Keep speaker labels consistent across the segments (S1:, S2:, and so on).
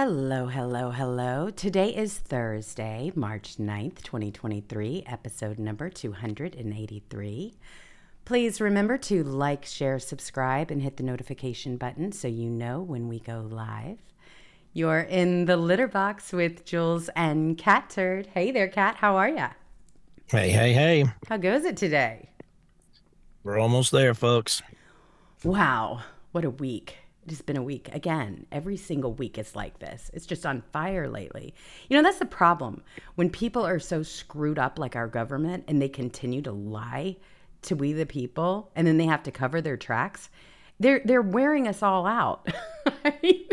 S1: Hello, hello, hello. Today is Thursday, March 9th, 2023, episode number 283. Please remember to like, share, subscribe, and hit the notification button so you know when we go live. You're in the litter box with Jewels and Catturd. Hey there, Cat. How are ya?
S2: Hey, hey, hey.
S1: How goes it today?
S2: We're almost there, folks.
S1: Wow, what a week. It has been a week. Again, every single week it's like this. It's just on fire lately. You know, that's the problem. When people are so screwed up like our government and they continue to lie to we the people and then they have to cover their tracks, they're they're wearing us all out. I mean,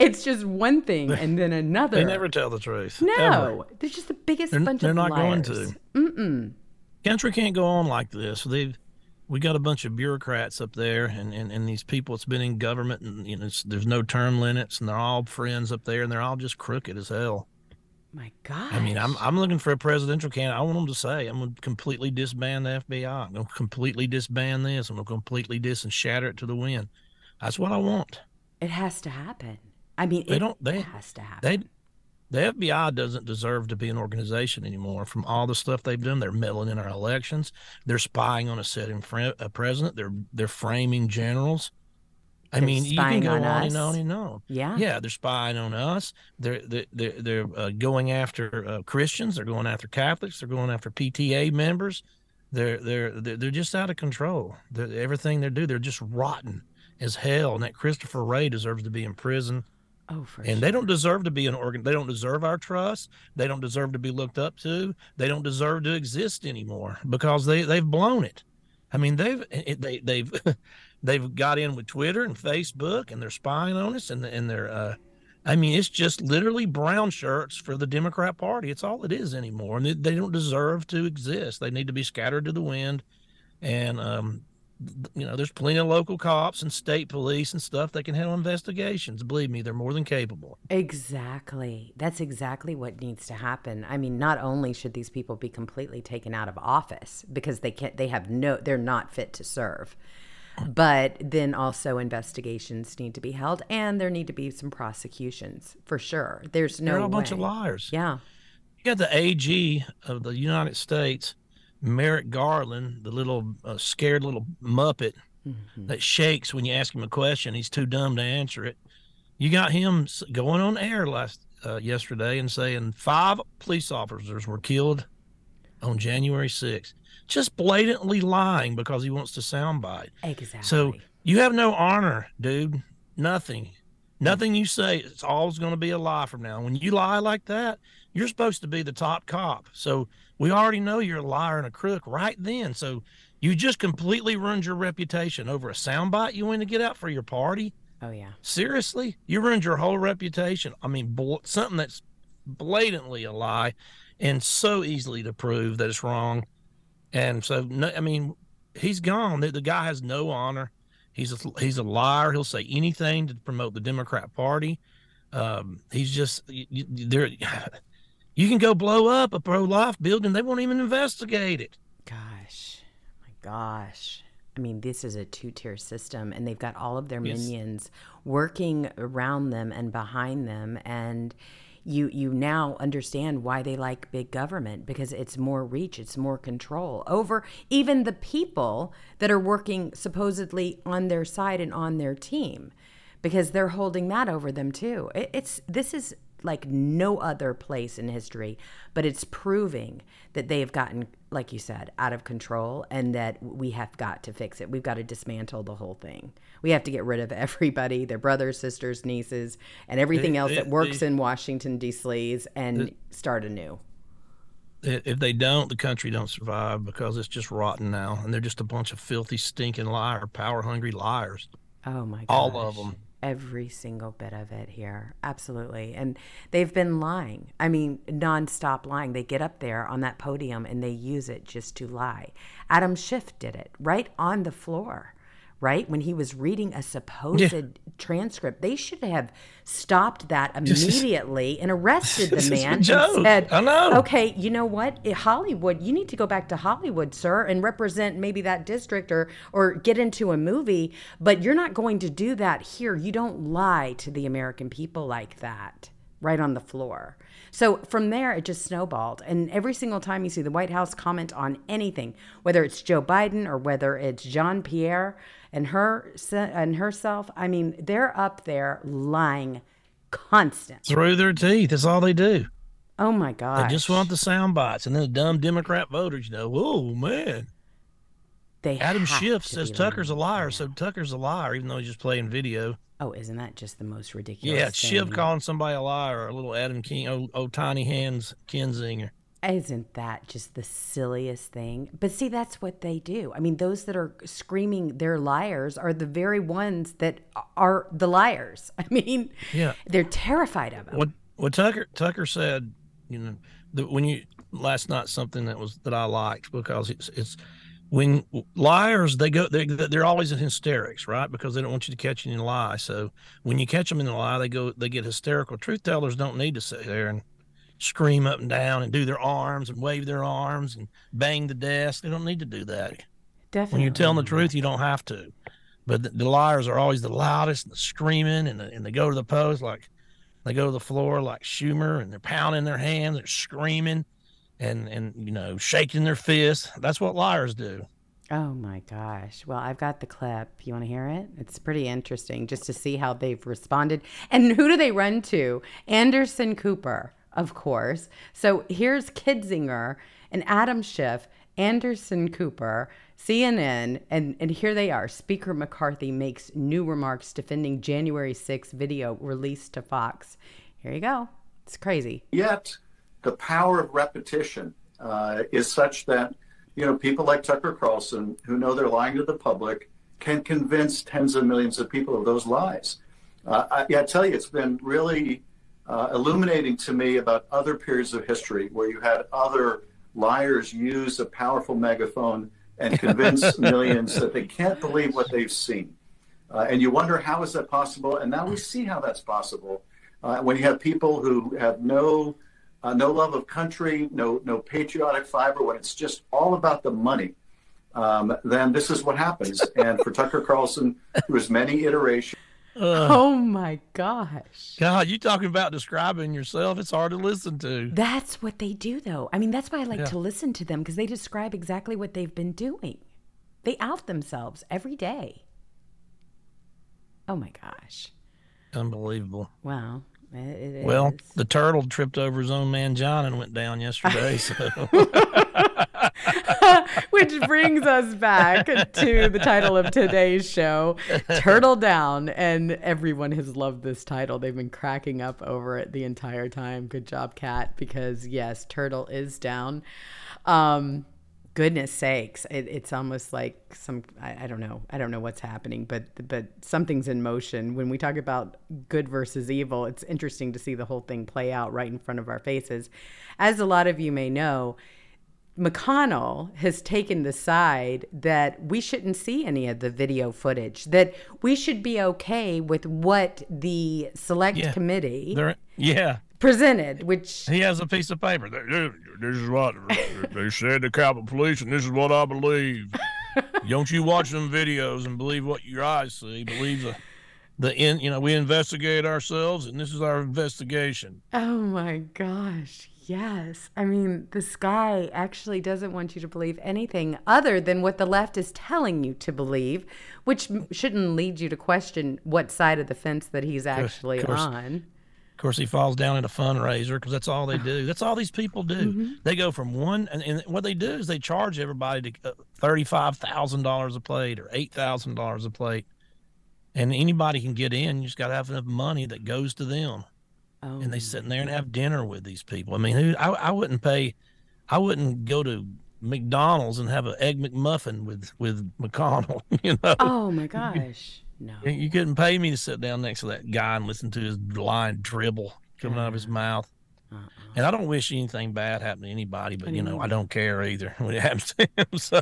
S1: it's just one thing and then another.
S2: They never tell the truth.
S1: No,
S2: ever.
S1: they're just the biggest
S2: They're,
S1: bunch
S2: they're
S1: of
S2: not
S1: liars.
S2: going to.
S1: Mm-mm.
S2: Country can't go on like this. They've we got a bunch of bureaucrats up there, and, and, and these people that's been in government, and you know, it's, there's no term limits, and they're all friends up there, and they're all just crooked as hell.
S1: My God.
S2: I mean, I'm I'm looking for a presidential candidate. I want them to say I'm going to completely disband the FBI. I'm going to completely disband this. I'm going to completely dis and shatter it to the wind. That's what I want.
S1: It has to happen. I mean,
S2: They
S1: it
S2: don't- they-
S1: has to happen.
S2: They the FBI doesn't deserve to be an organization anymore. From all the stuff they've done, they're meddling in our elections. They're spying on a sitting fre- a president. They're they're framing generals. I
S1: They're
S2: mean, you can go
S1: on
S2: on, and on and on.
S1: yeah.
S2: Yeah, they're spying on us. They're they're they're, they're uh, going after uh, Christians. They're going after Catholics. They're going after PTA members. They're they're they're, they're just out of control. They're, everything they do, they're just rotten as hell. And that Christopher Wray deserves to be in prison
S1: Oh, for
S2: and
S1: sure.
S2: they don't deserve to be an organ they don't deserve our trust they don't deserve to be looked up to they don't deserve to exist anymore because they they've blown it i mean they've they they've they've got in with twitter and facebook and they're spying on us and and they're uh I mean, it's just literally brown shirts for the Democrat Party. It's all it is anymore, and they, they don't deserve to exist. They need to be scattered to the wind. And um, you know, there's plenty of local cops and state police and stuff that can handle investigations. Believe me, they're more than capable.
S1: Exactly. That's exactly what needs to happen. I mean, not only should these people be completely taken out of office because they can't they have no they're not fit to serve. But then also investigations need to be held and there need to be some prosecutions for sure. There's no
S2: They're a bunch of liars.
S1: Yeah.
S2: You got the AG of the United States, Merrick Garland, the little uh, scared little muppet
S1: Mhm.
S2: that shakes when you ask him a question. He's too dumb to answer it. You got him going on air last uh, yesterday and saying five police officers were killed on January 6th. Just blatantly lying because he wants to soundbite.
S1: Exactly.
S2: So you have no honor, dude. Nothing. Nothing you say, it's always going to be a lie from now. When you lie like that, you're supposed to be the top cop. So we already know you're a liar and a crook right then. So you just completely ruined your reputation over a soundbite you went to get out for your party.
S1: oh yeah.
S2: Seriously, you ruined your whole reputation. I mean, something that's blatantly a lie and so easily to prove that it's wrong. And so, no, I mean, he's gone. The, the guy has no honor. He's a, he's a liar. He'll say anything to promote the Democrat Party. Um, he's just there. You can go blow up a pro-life building. They won't even investigate it.
S1: Gosh, my gosh. I mean, this is a two tier system, and they've got all of their
S2: Yes.
S1: minions working around them and behind them. And you, you now understand why they like big government because it's more reach, it's more control over even the people that are working supposedly on their side and on their team because they're holding that over them too. It, it's this is like no other place in history, but it's proving that they have gotten, like you said, out of control and that we have got to fix it. We've got to dismantle the whole thing. We have to get rid of everybody, their brothers, sisters, nieces, and everything else that works in Washington, D.C. and start anew.
S2: If they don't, the country don't survive because it's just rotten now, and they're just a bunch of filthy, stinking liar, power-hungry liars.
S1: Oh my gosh.
S2: All of 'em.
S1: Every single bit of it here. Absolutely. And they've been lying. I mean, nonstop lying. They get up there on that podium and they use it just to lie. Adam Schiff did it right on the floor, right? When he was reading a supposed transcript. They should have stopped that immediately and arrested the man and said,
S2: I know.
S1: Okay, you know what? Eh, Hollywood, you need to go back to Hollywood, sir, and represent maybe that district or or get into a movie, but you're not going to do that here. You don't lie to the American people like that right on the floor. So from there, it just snowballed. And every single time you see the White House comment on anything, whether it's Joe Biden or whether it's Jean Pierre and her and herself, I mean, they're up there lying constant.
S2: Through their teeth. That's all they do.
S1: Oh my god!
S2: They just want the sound bites. And then the dumb Democrat voters, you know, oh, man.
S1: They
S2: Adam Schiff says Tucker's a liar. So Tucker's a liar, even though he's just playing video.
S1: Oh, isn't that just the most ridiculous?
S2: Yeah, Schiff calling somebody a liar, or a little Adam King, oh, oh tiny hands Kinzinger.
S1: Isn't that just the silliest thing? But see, that's what they do. I mean, those that are screaming they're liars are the very ones that are the liars. I mean,
S2: Yeah.
S1: they're terrified of them.
S2: What what Tucker Tucker said, you know, the, when you last night something that was that I liked because it's it's when liars they go they they're always in hysterics right because they don't want you to catch any lie so when you catch them in a lie they go they get hysterical truth tellers don't need to sit there and scream up and down and do their arms and wave their arms and bang the desk they don't need to do that
S1: Definitely.
S2: when you're telling the truth you don't have to but the, the liars are always the loudest and the screaming and, the, and they go to the post like they go to the floor like Schumer and they're pounding their hands, they're screaming and and you know, shaking their fists. That's what liars do.
S1: Oh my gosh. Well, I've got the clip. You want to hear it? It's pretty interesting just to see how they've responded. And who do they run to? Anderson Cooper, of course. So here's Kinzinger and Adam Schiff, Anderson Cooper, CNN, and, and here they are. Speaker McCarthy makes new remarks defending January 6th video released to Fox. Here you go. It's crazy.
S3: Yet, the power of repetition uh, is such that you know people like Tucker Carlson, who know they're lying to the public, can convince tens of millions of people of those lies. Uh, I, yeah, I tell you, it's been really uh, illuminating to me about other periods of history where you had other liars use a powerful megaphone and convince millions that they can't believe what they've seen. Uh, and you wonder how is that possible? And now we see how that's possible. Uh, when you have people who have no uh, no love of country, no no patriotic fiber, when it's just all about the money, um, then this is what happens. and for Tucker Carlson, there was many iterations.
S1: Oh my gosh.
S2: God, you talking about describing yourself, it's hard to listen to.
S1: That's what they do, though. I mean, that's why I like
S2: Yeah.
S1: to listen to them because they describe exactly what they've been doing. They out themselves every day. Oh my gosh.
S2: Unbelievable.
S1: Wow.
S2: Well,
S1: is.
S2: the turtle tripped over his own man John and went down yesterday. So
S1: Which brings us back to the title of today's show, Turtle Down. And everyone has loved this title. They've been cracking up over it the entire time. Good job, Cat, because yes, Turtle is down. Um, goodness sakes, it, it's almost like some, I, I don't know. I don't know what's happening, but, but something's in motion. When we talk about good versus evil, it's interesting to see the whole thing play out right in front of our faces. As a lot of you may know, McConnell has taken the side that we shouldn't see any of the video footage, that we should be okay with what the select
S2: Yeah.
S1: committee
S2: they're yeah.
S1: presented, which
S2: He has a piece of paper. This is what they said to Capitol Police, and this is what I believe. Don't you watch them videos and believe what your eyes see? Believe the the in. You know, we investigate ourselves, and this is our investigation.
S1: Oh my gosh. Yes. I mean, this guy actually doesn't want you to believe anything other than what the left is telling you to believe, which shouldn't lead you to question what side of the fence that he's actually
S2: course.
S1: on.
S2: Of course, he falls down in a fundraiser because that's all they do. That's all these people do. They go from one, and, and what they do is they charge everybody to uh, thirty-five thousand dollars a plate or eight thousand dollars a plate, and anybody can get in. You just got to have enough money that goes to them.
S1: Oh,
S2: and they sit in there and have dinner with these people. I mean, who I, I wouldn't pay, I wouldn't go to McDonald's and have an egg McMuffin with with McConnell. You know,
S1: oh my gosh. No.
S2: You- you couldn't pay me to sit down next to that guy and listen to his line dribble coming out of his uh-uh. mouth.
S1: Uh-uh.
S2: And I don't wish anything bad happened to anybody, but
S1: I
S2: you know,
S1: mean-
S2: I don't care either when it happens to him. So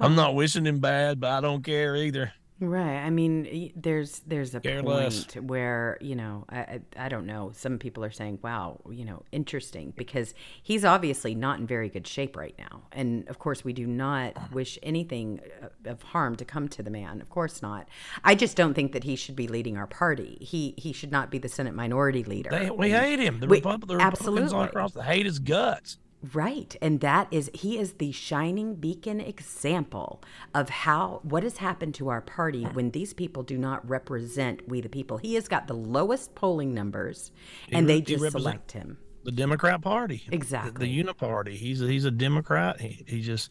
S2: I'm not wishing him bad, but I don't care either.
S1: Right. I mean, there's there's a
S2: Care
S1: point where you know I, I don't know. Some people are saying, "Wow, you know, interesting," because he's obviously not in very good shape right now. And of course, we do not wish anything uh, of harm to come to the man. Of course not. I just don't think that he should be leading our party. He he should not be the Senate Minority Leader.
S2: They, we hate him. The,
S1: We-
S2: Repub- the Republicans all across the hate his guts.
S1: Right. And that is he is the shining beacon example of how what has happened to our party when these people do not represent we the people. He has got the lowest polling numbers and
S2: re-
S1: they just select him.
S2: The Democrat Party, the,
S1: Exactly.
S2: the Uniparty. He's a, he's a Democrat. He, he just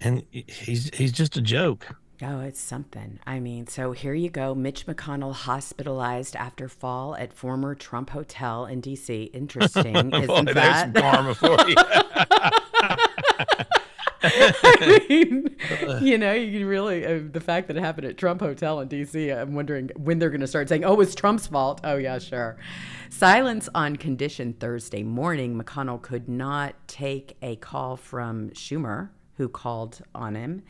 S2: and he's he's just a joke.
S1: Oh, it's something. I mean, so here you go. Mitch McConnell hospitalized after fall at former Trump hotel in DC. Interesting, isn't
S2: Boy, there's
S1: that?
S2: some karma for you.
S1: I mean, you know, you can really uh, the fact that it happened at Trump Hotel in D.C. I'm wondering when they're going to start saying, "Oh, it's Trump's fault." Oh, yeah, sure. Silence on condition Thursday morning. McConnell could not take a call from Schumer, who called on him.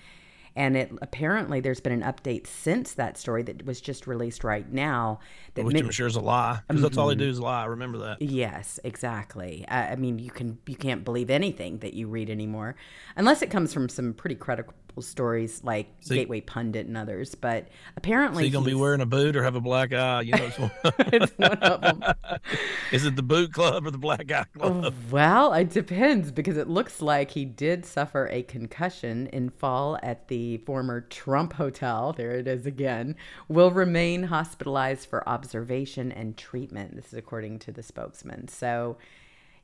S1: And it apparently there's been an update since that story that was just released right now. That
S2: Which
S1: Mitt-
S2: I'm sure is a lie because that's
S1: Mm-hmm.
S2: all they do is lie. Remember that.
S1: Yes, exactly. I, I mean, you can you can't believe anything that you read anymore, unless it comes from some pretty credible stories like Gateway Pundit and others. But apparently,
S2: Is he gonna be wearing a boot or have a black eye? You know, it's one-
S1: it's one of them.
S2: is it the boot club or the black eye oh, club?
S1: Well, it depends because it looks like he did suffer a concussion in fall at the former Trump Hotel. There it is again. Will remain hospitalized for observation and treatment. This is according to the spokesman. So,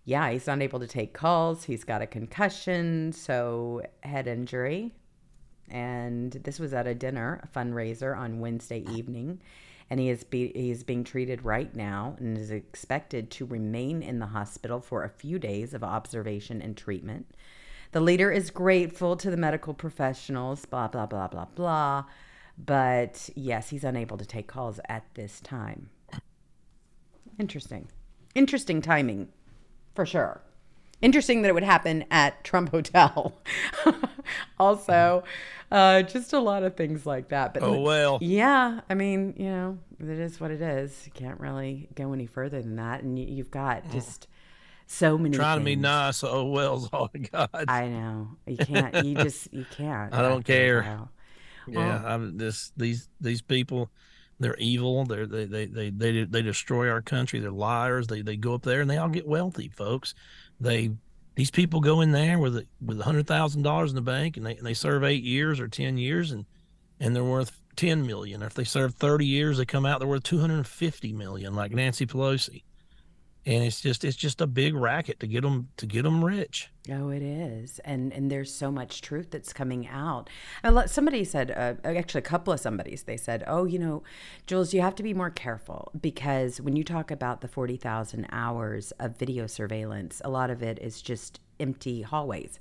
S1: yeah, he's not able to take calls. He's got a concussion, so head injury. And this was at a dinner, a fundraiser on Wednesday evening. And he is be, he is being treated right now and is expected to remain in the hospital for a few days of observation and treatment. The leader is grateful to the medical professionals, blah, blah, blah, blah, blah. But yes, he's unable to take calls at this time. Interesting. Interesting timing, for sure. Interesting that it would happen at Trump Hotel. also, uh, just a lot of things like that. But
S2: Oh well.
S1: yeah, I mean, you know, it is what it is. You can't really go any further than that, and you, you've got just so many.
S2: Trying to be nice. Oh well's all I got.
S1: I know you can't. You just you can't.
S2: I don't care.
S1: while.
S2: Yeah, I'm this these these people, they're evil. They're they they they they they destroy our country. They're liars. They they go up there and they all get wealthy, folks. They these people go in there with with hundred thousand dollars in the bank and they and they serve eight years or ten years and and they're worth ten million. Or if they serve thirty years, they come out they're worth two hundred and fifty million, like Nancy Pelosi. And it's just it's just a big racket to get them to get them rich.
S1: Oh, it is, and and there's so much truth that's coming out. Somebody said, uh, actually, a couple of somebody's, they said, "Oh, you know, Jewels, you have to be more careful because when you talk about the forty thousand hours of video surveillance, a lot of it is just empty hallways."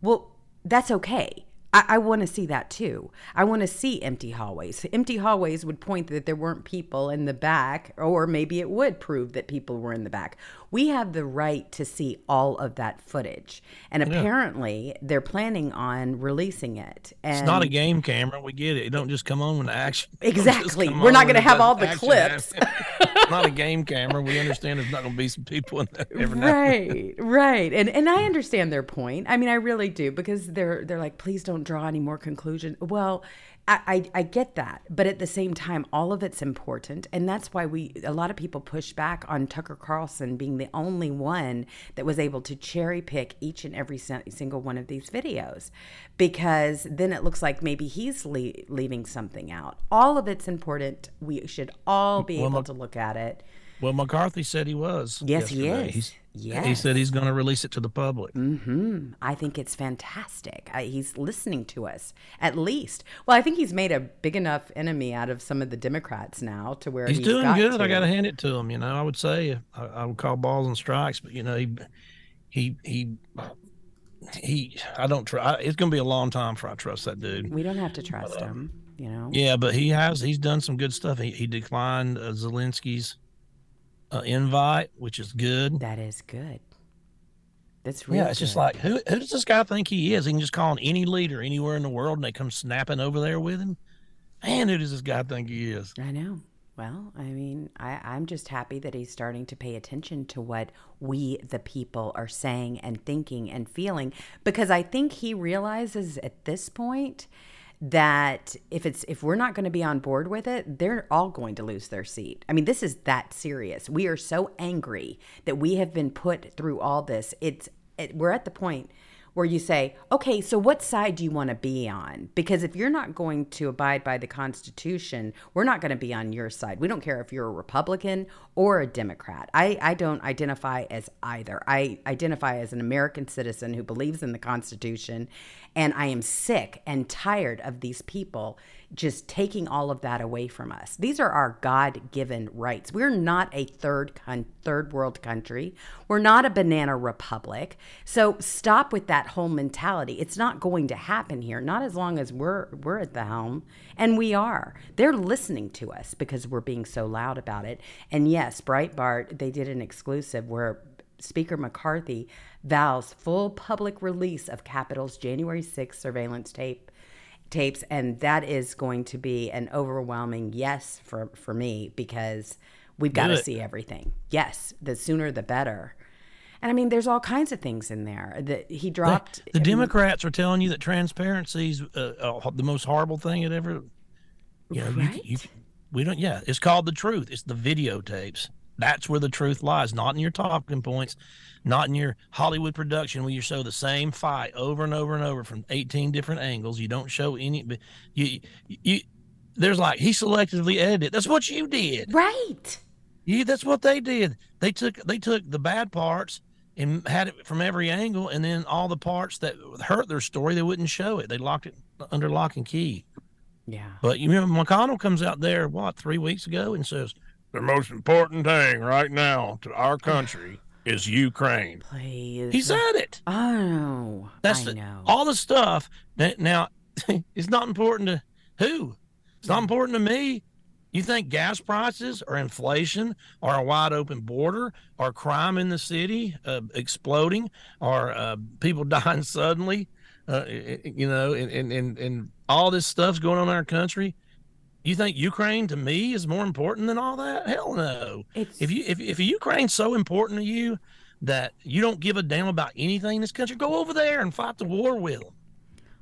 S1: Well, that's okay. I, I want to see that too. I want to see empty hallways. Empty hallways would point that there weren't people in the back, or maybe it would prove that people were in the back. We have the right to see all of that footage, and apparently they're planning on releasing it. And
S2: It's not a game camera. We get it. It don't just come on when the action. it don't just
S1: Exactly. We're not gonna have all the clips.
S2: not a game camera. We understand there's not going to be some people in there every
S1: right right. And and i understand their point. I mean i really do because they're they're like please don't draw any more conclusion. Well I, I, get that, but at the same time, all of it's important, and that's why we a lot of people push back on Tucker Carlson being the only one that was able to cherry pick each and every single one of these videos, because then it looks like maybe he's le- leaving something out. All of it's important. We should all be
S2: Well,
S1: able
S2: my-
S1: to look at it.
S2: Well, McCarthy said he was.
S1: Yes, he is.
S2: He's,
S1: Yes.
S2: He said he's going to release it to the public.
S1: hmm I think it's fantastic. I, he's listening to us, at least. Well, I think he's made a big enough enemy out of some of the Democrats now to where
S2: He's,
S1: he's
S2: doing
S1: got
S2: good.
S1: To.
S2: I got to hand it to him. You know, I would say I, I would call balls and strikes, but you know, he, he, he, he. I don't try. It's going to be a long time before I trust that dude.
S1: We don't have to trust him, you know.
S2: Yeah, but he has. He's done some good stuff. He, he declined uh, Zelensky's uh, invite, which is good.
S1: That is good. That's really
S2: Yeah, it's just like who who does this guy think he is? He can just call on any leader anywhere in the world, and they come snapping over there with him. Man, who does this guy think he is?
S1: I know. Well, I mean, I, I'm just happy that he's starting to pay attention to what we, the people, are saying and thinking and feeling because I think he realizes at this point that if it's if we're not going to be on board with it, they're all going to lose their seat. I mean, this is that serious. We are so angry that we have been put through all this. It's it, we're at the point where you say, okay, so what side do you want to be on? Because if you're not going to abide by the Constitution, we're not going to be on your side. We don't care if you're a Republican or a Democrat. I, I don't identify as either. I identify as an American citizen who believes in the Constitution, and I am sick and tired of these people just taking all of that away from us. These are our God-given rights. We're not a third con- third world country. We're not a banana republic. So stop with that whole mentality. It's not going to happen here. Not as long as we're we're at the helm, and we are. They're listening to us because we're being so loud about it. And yes, Breitbart they did an exclusive where Speaker McCarthy vows full public release of Capitol's January 6th surveillance tape tapes and that is going to be an overwhelming yes for for me because we've got to see everything. Yes the sooner the better. And i mean there's all kinds of things in there that he dropped
S2: the, the democrats are telling you that transparency is uh, uh, the most horrible thing it ever you know right? you, you, we don't yeah it's called the truth. It's the videotapes that's where the truth lies not in your talking points not in your Hollywood production where you show the same fight over and over and over from 18 different angles. You don't show any, you, you, there's like, he selectively edited. That's what you did.
S1: Right.
S2: Yeah, that's what they did. They took, they took the bad parts and had it from every angle. And then all the parts that hurt their story, they wouldn't show it. They locked it under lock and key.
S1: Yeah.
S2: But you remember McConnell comes out there, what, three weeks ago and says, the most important thing right now to our country is Ukraine.
S1: Please.
S2: He said it.
S1: Oh,
S2: that's
S1: I
S2: the,
S1: know.
S2: all the stuff that now it's not important to who. It's not important to me. You think gas prices or inflation or a wide open border or crime in the city uh, exploding or uh, people dying suddenly, uh, you know, and, and, and all this stuff's going on in our country you think Ukraine to me is more important than all that? Hell no. It's... If you if if Ukraine's so important to you that you don't give a damn about anything in this country, go over there and fight the war with them.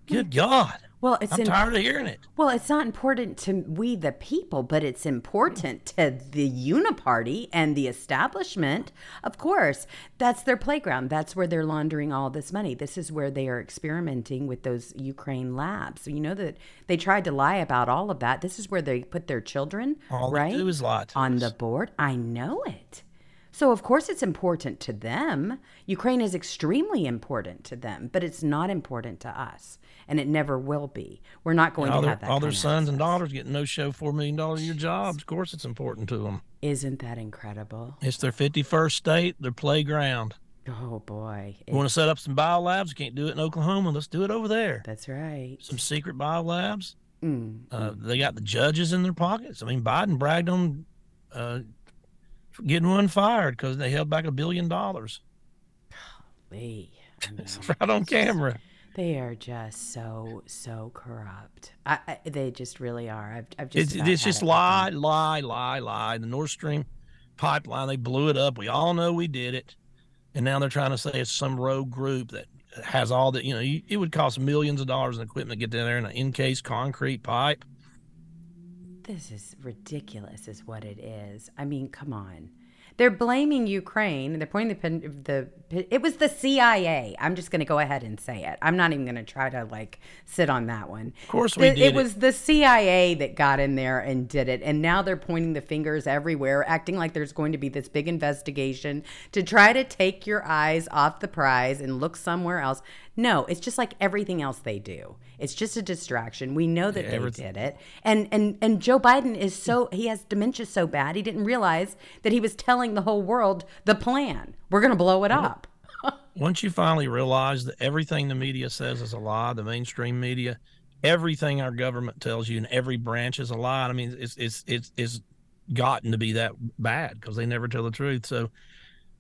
S2: Good God.
S1: Well, it's
S2: I'm in, tired of hearing it.
S1: Well, it's not important to we the people, but it's important to the uniparty and the establishment. Of course, that's their playground. That's where they're laundering all this money. This is where they are experimenting with those Ukraine labs. So you know that they tried to lie about all of that. This is where they put their children,
S2: all
S1: right?
S2: They do is lie
S1: on us. the board. I know it. So, of course, it's important to them. Ukraine is extremely important to them, but it's not important to us and it never will be. We're not going to
S2: their,
S1: have that.
S2: All their sons and daughters getting no show four million dollar a year jobs. Of course, it's important to them.
S1: Isn't that incredible?
S2: It's their fifty first state, their playground.
S1: Oh boy!
S2: You want to set up some bio labs? can't do it in Oklahoma. Let's do it over there.
S1: That's right.
S2: Some secret bio labs.
S1: Mm.
S2: Uh, they got the judges in their pockets. I mean, Biden bragged on uh, getting one fired because they held back a billion dollars.
S1: Golly.
S2: I mean, right on camera.
S1: They are just so so corrupt. I, I, they just really are. I've, I've just
S2: it's, it's just lie, lie, lie, lie. The Nord Stream pipeline, they blew it up. We all know we did it, and now they're trying to say it's some rogue group that has all the. You know, it would cost millions of dollars in equipment to get down there in an encased concrete pipe.
S1: This is ridiculous, is what it is. I mean, come on. They're blaming Ukraine. They're pointing the the. It was the CIA. I'm just going to go ahead and say it. I'm not even going to try to like sit on that one.
S2: Of course, we
S1: the,
S2: did.
S1: It was the CIA that got in there and did it, and now they're pointing the fingers everywhere, acting like there's going to be this big investigation to try to take your eyes off the prize and look somewhere else. No, it's just like everything else they do. It's just a distraction. We know that yeah, they did it. And and and Joe Biden is so he has dementia so bad he didn't realize that he was telling the whole world the plan. We're going to blow it up.
S2: Once you finally realize that everything the media says is a lie, the mainstream media, everything our government tells you in every branch is a lie. I mean, it's it's it's it's gotten to be that bad because they never tell the truth. So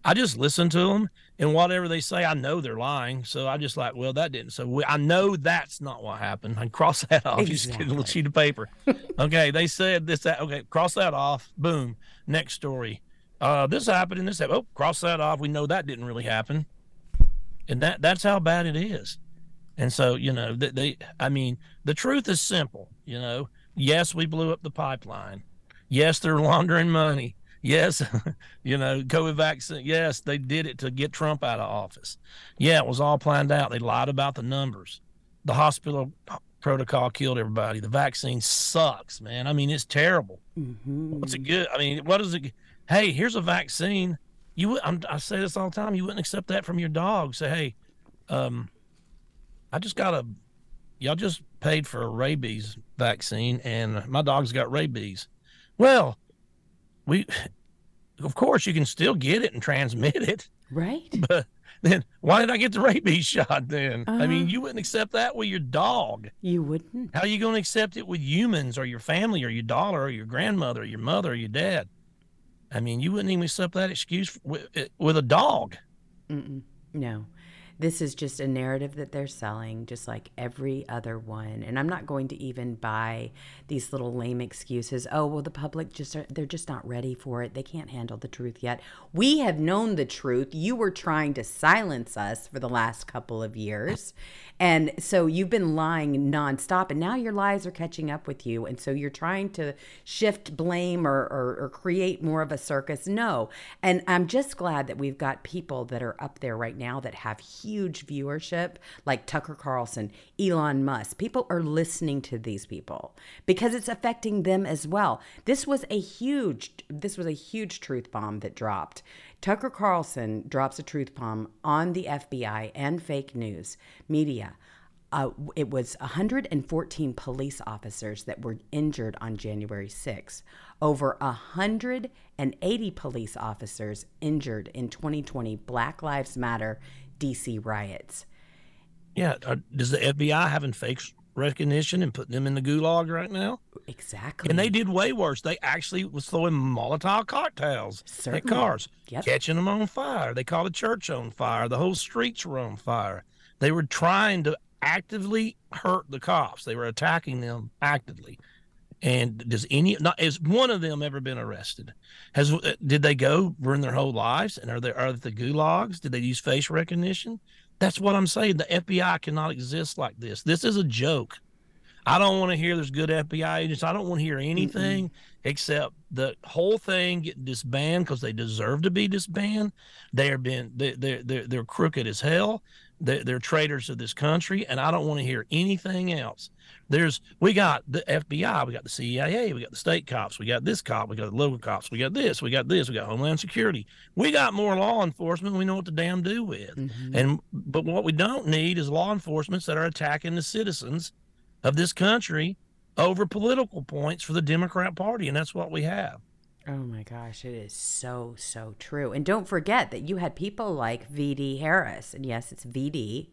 S2: I just listen to them and whatever they say, I know they're lying. So I just like, well, that didn't. So we, I know that's not what happened. I cross that off. Exactly. Just get a little sheet of paper. okay, they said this, that. Okay, cross that off. Boom. Next story. Uh, this happened and this happened. Oh, cross that off. We know that didn't really happen. And that that's how bad it is. And so, you know, they, they I mean, the truth is simple. You know, yes, we blew up the pipeline. Yes, they're laundering money. Yes, you know, COVID vaccine. Yes, they did it to get Trump out of office. Yeah, it was all planned out. They lied about the numbers. The hospital protocol killed everybody. The vaccine sucks, man. I mean, it's terrible. Mm-hmm. What's it good? I mean, what is it? Hey, here's a vaccine. You, I'm, I say this all the time. You wouldn't accept that from your dog. Say, hey, um, I just got a, y'all just paid for a rabies vaccine, and my dog's got rabies. Well, we of course you can still get it and transmit it.
S1: Right.
S2: But then why did i get the rabies shot then? Uh-huh. i mean uh-huh. you wouldn't accept that with your dog.
S1: You wouldn't.
S2: How are you going to accept it with humans or your family or your daughter or your grandmother or your mother or your dad? I mean you wouldn't even accept that excuse with, with a dog.
S1: Mm-mm. no this is just a narrative that they're selling, just like every other one. And I'm not going to even buy these little lame excuses. Oh, well, the public just are, they're just not ready for it. They can't handle the truth yet. We have known the truth. You were trying to silence us for the last couple of years. And so you've been lying nonstop, and now your lies are catching up with you. And so you're trying to shift blame or, or, or create more of a circus. No. And I'm just glad that we've got people that are up there right now that have huge viewership, like Tucker Carlson, Elon Musk. People are listening to these people because it's affecting them as well. This was a huge, this was a huge truth bomb that dropped. Tucker Carlson drops a truth bomb on the FBI and fake news media. Uh, it was 114 police officers that were injured on January 6. Over 180 police officers injured in 2020 Black Lives Matter DC riots.
S2: Yeah. Uh, does the FBI having fake recognition and putting them in the gulag right now.
S1: Exactly.
S2: And they did way worse. They actually was throwing Molotov cocktails Certainly. at cars, yep. catching them on fire. They caught a church on fire. The whole streets were on fire. They were trying to actively hurt the cops. They were attacking them actively. And does any not has one of them ever been arrested? Has uh, did they go ruin their whole lives? And are there are the gulags? Did they use face recognition? That's what I'm saying. The FBI cannot exist like this. This is a joke. I don't want to hear there's good FBI agents. I don't want to hear anything Mm-mm. except the whole thing get disbanded because they deserve to be disbanded. They are been they they they're, they're crooked as hell. They're, they're traitors of this country, and I don't want to hear anything else. There's we got the FBI, we got the CIA, we got the state cops, we got this cop, we got the local cops, we got this, we got this, we got Homeland Security. We got more law enforcement. We know what to damn do with. Mm-hmm. And but what we don't need is law enforcement that are attacking the citizens of this country over political points for the Democrat Party, and that's what we have.
S1: Oh my gosh, it is so, so true. And don't forget that you had people like VD Harris, and yes, it's VD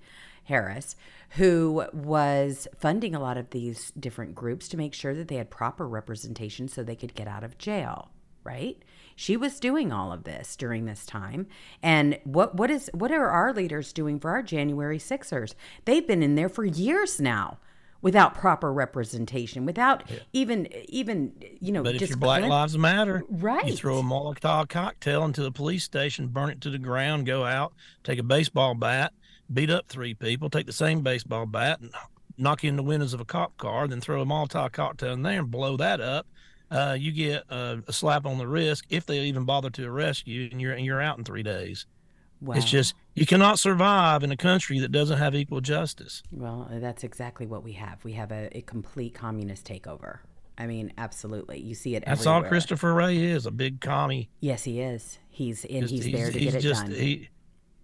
S1: Harris, who was funding a lot of these different groups to make sure that they had proper representation so they could get out of jail, right? She was doing all of this during this time. And what what is what are our leaders doing for our January Sixers? They've been in there for years now without proper representation, without yeah. even even you know.
S2: But if your Black Lives Matter,
S1: right?
S2: You throw a Molotov cocktail into the police station, burn it to the ground, go out, take a baseball bat, beat up three people, take the same baseball bat and knock in the windows of a cop car, then throw a Molotov cocktail in there and blow that up. Uh, you get a slap on the wrist if they even bother to arrest you, and you're and you're out in three days. Wow. It's just you cannot survive in a country that doesn't have equal justice.
S1: Well, uh, that's exactly what we have. We have a, a complete communist takeover. I mean, absolutely. You see it.
S2: That's
S1: everywhere.
S2: all Christopher Wray is—a big commie.
S1: Yes, he is. He's and just, he's, he's, there to he's get it just, done.
S2: He,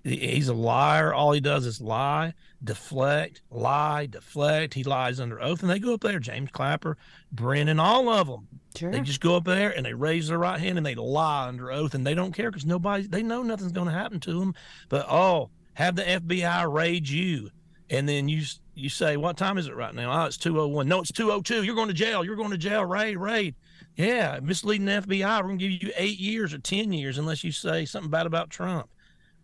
S2: he's a liar. All he does is lie, deflect, lie, deflect. He lies under oath, and they go up there. James Clapper, Brennan, all of them. Sure. They just go up there and they raise their right hand and they lie under oath, and they don't care because nobody. They know nothing's going to happen to them. But oh, have the FBI raid you, and then you you say, "What time is it right now?" Oh, it's two oh one. No, it's two oh two. You're going to jail. You're going to jail. Raid, raid. Yeah, misleading the FBI. We're gonna give you eight years or ten years unless you say something bad about Trump.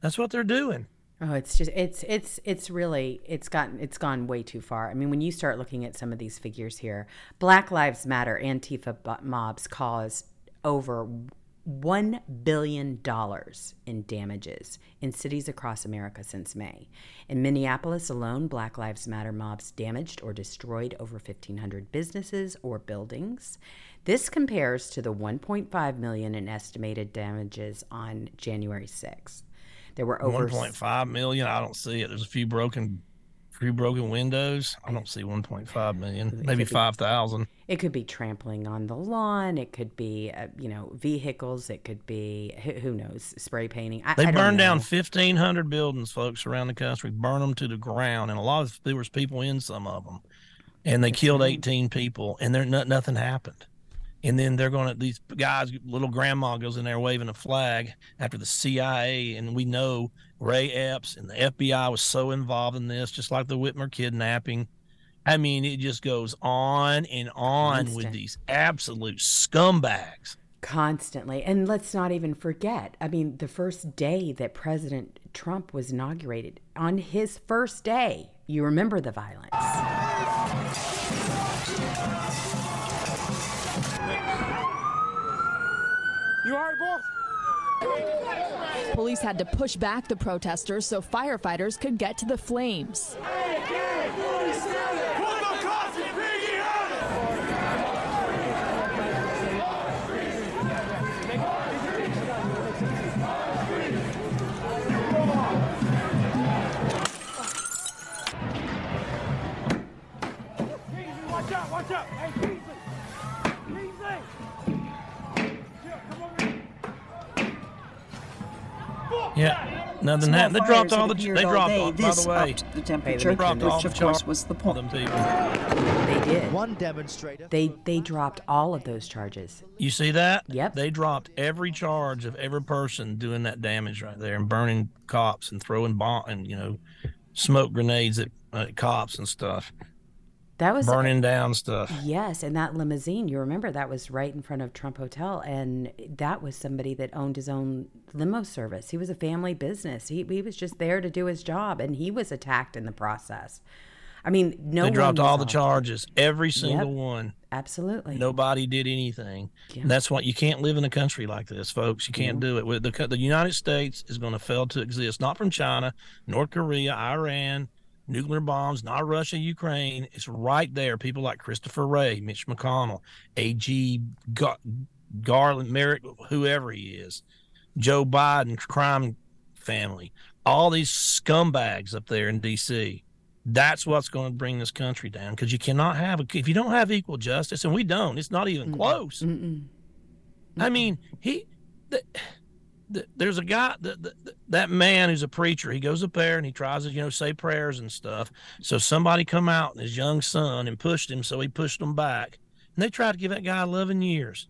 S2: That's what they're doing.
S1: Oh, it's just it's it's it's really it's gotten it's gone way too far. I mean, when you start looking at some of these figures here, Black Lives Matter, Antifa mobs caused over $1 billion in damages in cities across America since May. In Minneapolis alone, Black Lives Matter mobs damaged or destroyed over 1,500 businesses or buildings. This compares to the 1.5 million in estimated damages on January 6th. There were over
S2: 1.5 million. I don't see it. There's a few broken few broken windows. I don't see 1.5 million, maybe 5,000.
S1: It could be trampling on the lawn. It could be, uh, you know, vehicles. It could be, who knows, spray painting. I,
S2: they
S1: I
S2: burned down 1,500 buildings, folks, around the country, burn them to the ground. And a lot of, there was people in some of them. And they That's killed right. 18 people, and there nothing happened and then they're going to these guys little grandma goes in there waving a flag after the cia and we know ray epps and the fbi was so involved in this just like the whitmer kidnapping. I mean it just goes on and on Constant. with these absolute scumbags.
S1: Constantly. And let's not even forget i mean the first day that president trump was inaugurated on his first day you remember the violence
S4: you all right, boss? Police had to push back the protesters so firefighters could get to the flames. Watch
S2: Yeah, nothing happened. They dropped all the. They dropped. All, by the way,
S5: the temperature, which of course was the point.
S1: They did. One demonstrator. They they dropped all of those charges.
S2: You see that?
S1: Yep.
S2: They dropped every charge of every person doing that damage right there and burning cops and throwing bomb and you know smoke grenades at, at cops and stuff.
S1: That was uh,
S2: burning down stuff.
S1: Yes, and that limousine, you remember that was right in front of Trump Hotel, and that was somebody that owned his own limo service. He was a family business. He he was just there to do his job, and he was attacked in the process. I mean, no.
S2: They dropped all the charges, every single yep, one.
S1: Absolutely.
S2: Nobody did anything. Yeah. That's why you can't live in a country like this, folks. You can't do it. With the the United States is going to fail to exist, not from China, North Korea, Iran nuclear bombs, not Russia, Ukraine. It's right there. People like Christopher Wray, Mitch McConnell, A.G. Gar- Garland, Merrick, whoever he is, Joe Biden, crime family, all these scumbags up there in D.C. That's what's going to bring this country down because you cannot have a, if you don't have equal justice, and we don't, it's not even close. Mm-mm. I mean, he. The, there's a guy that, that man who's a preacher he goes up there and he tries to you know say prayers and stuff. So somebody come out and his young son and pushed him so he pushed him back. And they tried to give that guy 11 years.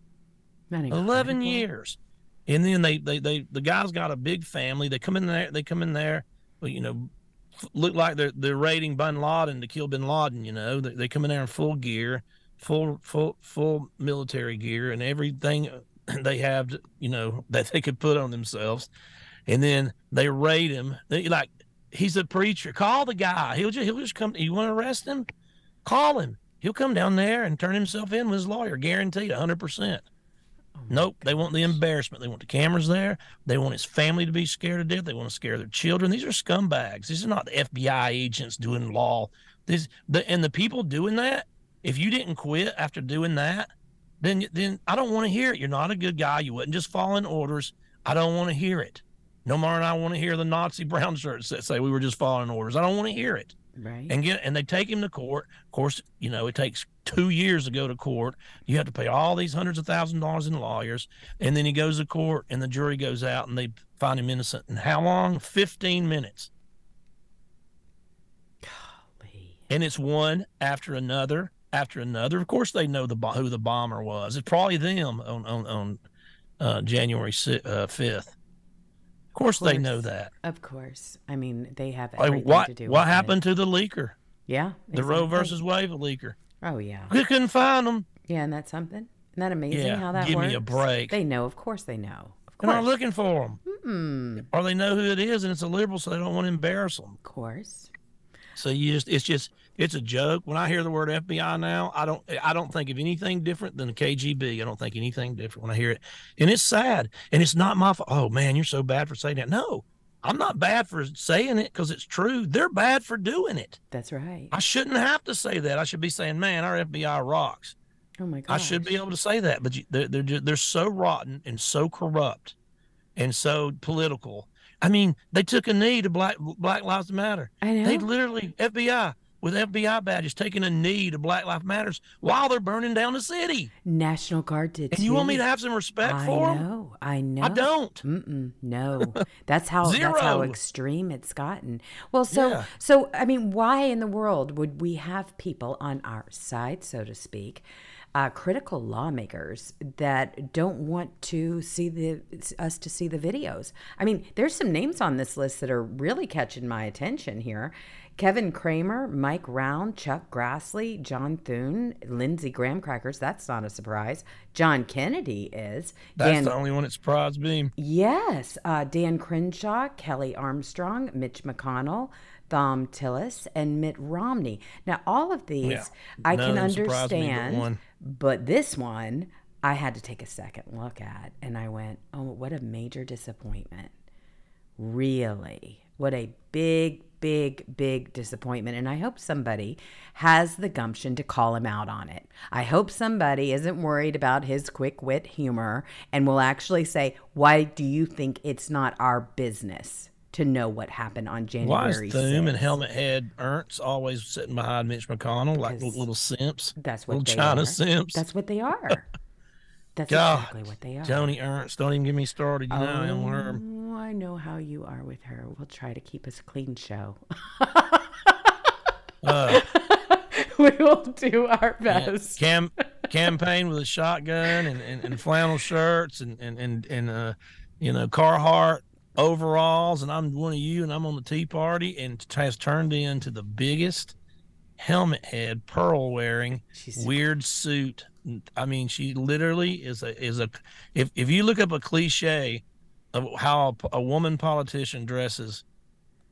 S2: 11 years. And then they, they they the guy's got a big family. They come in there they come in there well, you know look like they're they're raiding bin laden to kill bin laden you know. They, they come in there in full gear full full full military gear and everything they have, you know, that they could put on themselves, and then they raid him. They, like he's a preacher. Call the guy. He'll just he'll just come. You want to arrest him? Call him. He'll come down there and turn himself in with his lawyer, guaranteed, hundred percent. Oh nope, they want the embarrassment. They want the cameras there. They want his family to be scared to death. They want to scare their children. These are scumbags. These are not the FBI agents doing law. These the and the people doing that. If you didn't quit after doing that, then then I don't want to hear it. You're not a good guy. You wouldn't just follow orders. I don't want to hear it. No more than I want to hear the Nazi brown shirts that say we were just following orders. I don't want to hear it.
S1: Right.
S2: And get and they take him to court. Of course, you know, it takes two years to go to court. You have to pay all these hundreds of thousands of dollars in lawyers. And then he goes to court and the jury goes out and they find him innocent. And how long? Fifteen minutes. Golly. And it's one after another after another. Of course, they know the who the bomber was. It's probably them on on on uh, January uh, fifth. Of course, they know that.
S1: Of course, I mean they have everything
S2: what,
S1: to do.
S2: What happened it. to the leaker?
S1: Yeah,
S2: the Roe versus Wade leaker.
S1: Oh yeah,
S2: we couldn't find them.
S1: Yeah, and that's something. Isn't that amazing
S2: Yeah,
S1: how that
S2: give
S1: works?
S2: me a break.
S1: They know, of course they know. Of course.
S2: They're not looking for them,
S1: mm-hmm.
S2: or they know who it is, and it's a liberal, so they don't want to embarrass them.
S1: of course.
S2: So you just, it's just, it's a joke. When I hear the word FBI now, I don't, I don't think of anything different than the KGB. I don't think anything different when I hear it, and it's sad, and it's not my fault. Oh man, you're so bad for saying that. No, I'm not bad for saying it because it's true. They're bad for doing it.
S1: That's right.
S2: I shouldn't have to say that. I should be saying, man, our FBI rocks.
S1: Oh my god.
S2: I should be able to say that, but you, they're they're they're so rotten and so corrupt, and so political. I mean, they took a knee to Black Black Lives Matter.
S1: I know.
S2: They literally FBI with FBI badges taking a knee to Black Lives Matters while they're burning down the city.
S1: National Guard did
S2: And you want me to have some respect
S1: I
S2: for them?
S1: I know. I know.
S2: I don't.
S1: Mm-mm, no, that's how that's how extreme it's gotten. Well, so
S2: Yeah.
S1: so I mean, why in the world would we have people on our side, so to speak, uh, critical lawmakers that don't want to see the us to see the videos? I mean, there's some names on this list that are really catching my attention here. Kevin Cramer, Mike Rounds, Chuck Grassley, John Thune, Lindsey Graham crackers. That's not a surprise. John Kennedy is.
S2: That's
S1: Dan
S2: the only one that surprised me.
S1: Yes, uh, Dan Crenshaw, Kelly Armstrong, Mitch McConnell, Thom Tillis, and Mitt Romney. Now, all of these
S2: Yeah,
S1: I can
S2: of them surprised me but
S1: understand, but this one I had to take a second look at, and I went, "Oh, what a major disappointment! Really, what a big, big, big disappointment." And I hope somebody has the gumption to call him out on it. I hope somebody isn't worried about his quick wit humor and will actually say, "Why do you think it's not our business?" To know what happened on January.
S2: Why is
S1: January
S2: Thune and Helmet Head Ernst always sitting behind Mitch McConnell like
S1: Because
S2: little simps?
S1: That's what
S2: little
S1: they
S2: China
S1: are.
S2: simps.
S1: That's what they are. That's
S2: God,
S1: exactly what they are.
S2: Joni Ernst, don't even get me started. You know, I'm her.
S1: Oh, I know how you are with her. We'll try to keep us clean show.
S2: Uh,
S1: we will do our best.
S2: cam campaign with a shotgun and, and, and flannel shirts and and and, and uh you know Carhartt overalls and I'm one of you and I'm on the Tea Party and has turned into the biggest helmet head pearl wearing
S1: She's-
S2: weird suit. I mean, she literally is a is a if if you look up a cliche of how a, a woman politician dresses,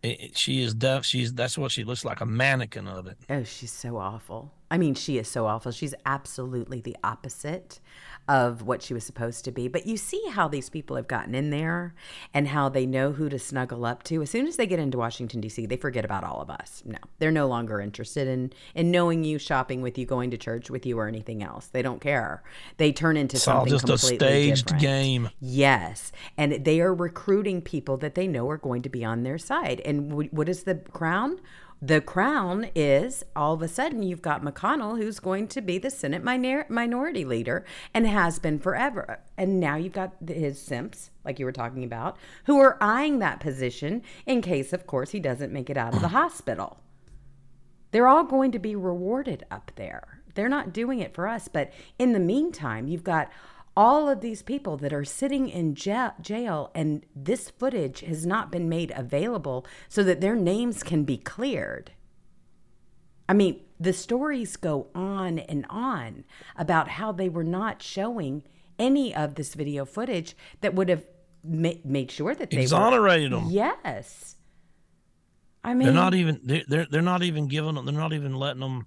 S2: it, it- she is def, she's that's what she looks like a mannequin of it.
S1: Oh, she's so awful. I mean, she is so awful. She's absolutely the opposite of what she was supposed to be. But you see how these people have gotten in there and how they know who to snuggle up to. As soon as they get into Washington D.C., they forget about all of us. No, they're no longer interested in in knowing you, shopping with you, going to church with you, or anything else. They don't care. They turn into
S2: It's all
S1: something
S2: just a
S1: completely
S2: staged
S1: different.
S2: game.
S1: Yes, and they are recruiting people that they know are going to be on their side. And wh- what is the crown? The crown is all of a sudden you've got McConnell, who's going to be the Senate minor- minority leader and has been forever. And now you've got his simps, like you were talking about, who are eyeing that position in case, of course, he doesn't make it out of the hospital. They're all going to be rewarded up there. They're not doing it for us. But in the meantime, you've got all of these people that are sitting in jail, and this footage has not been made available so that their names can be cleared. I mean, the stories go on and on about how they were not showing any of this video footage that would have ma- made sure that they
S2: Exonerated
S1: were.
S2: them.
S1: Yes. I mean,
S2: They're not even they're, they're not even giving them. They're not even letting them.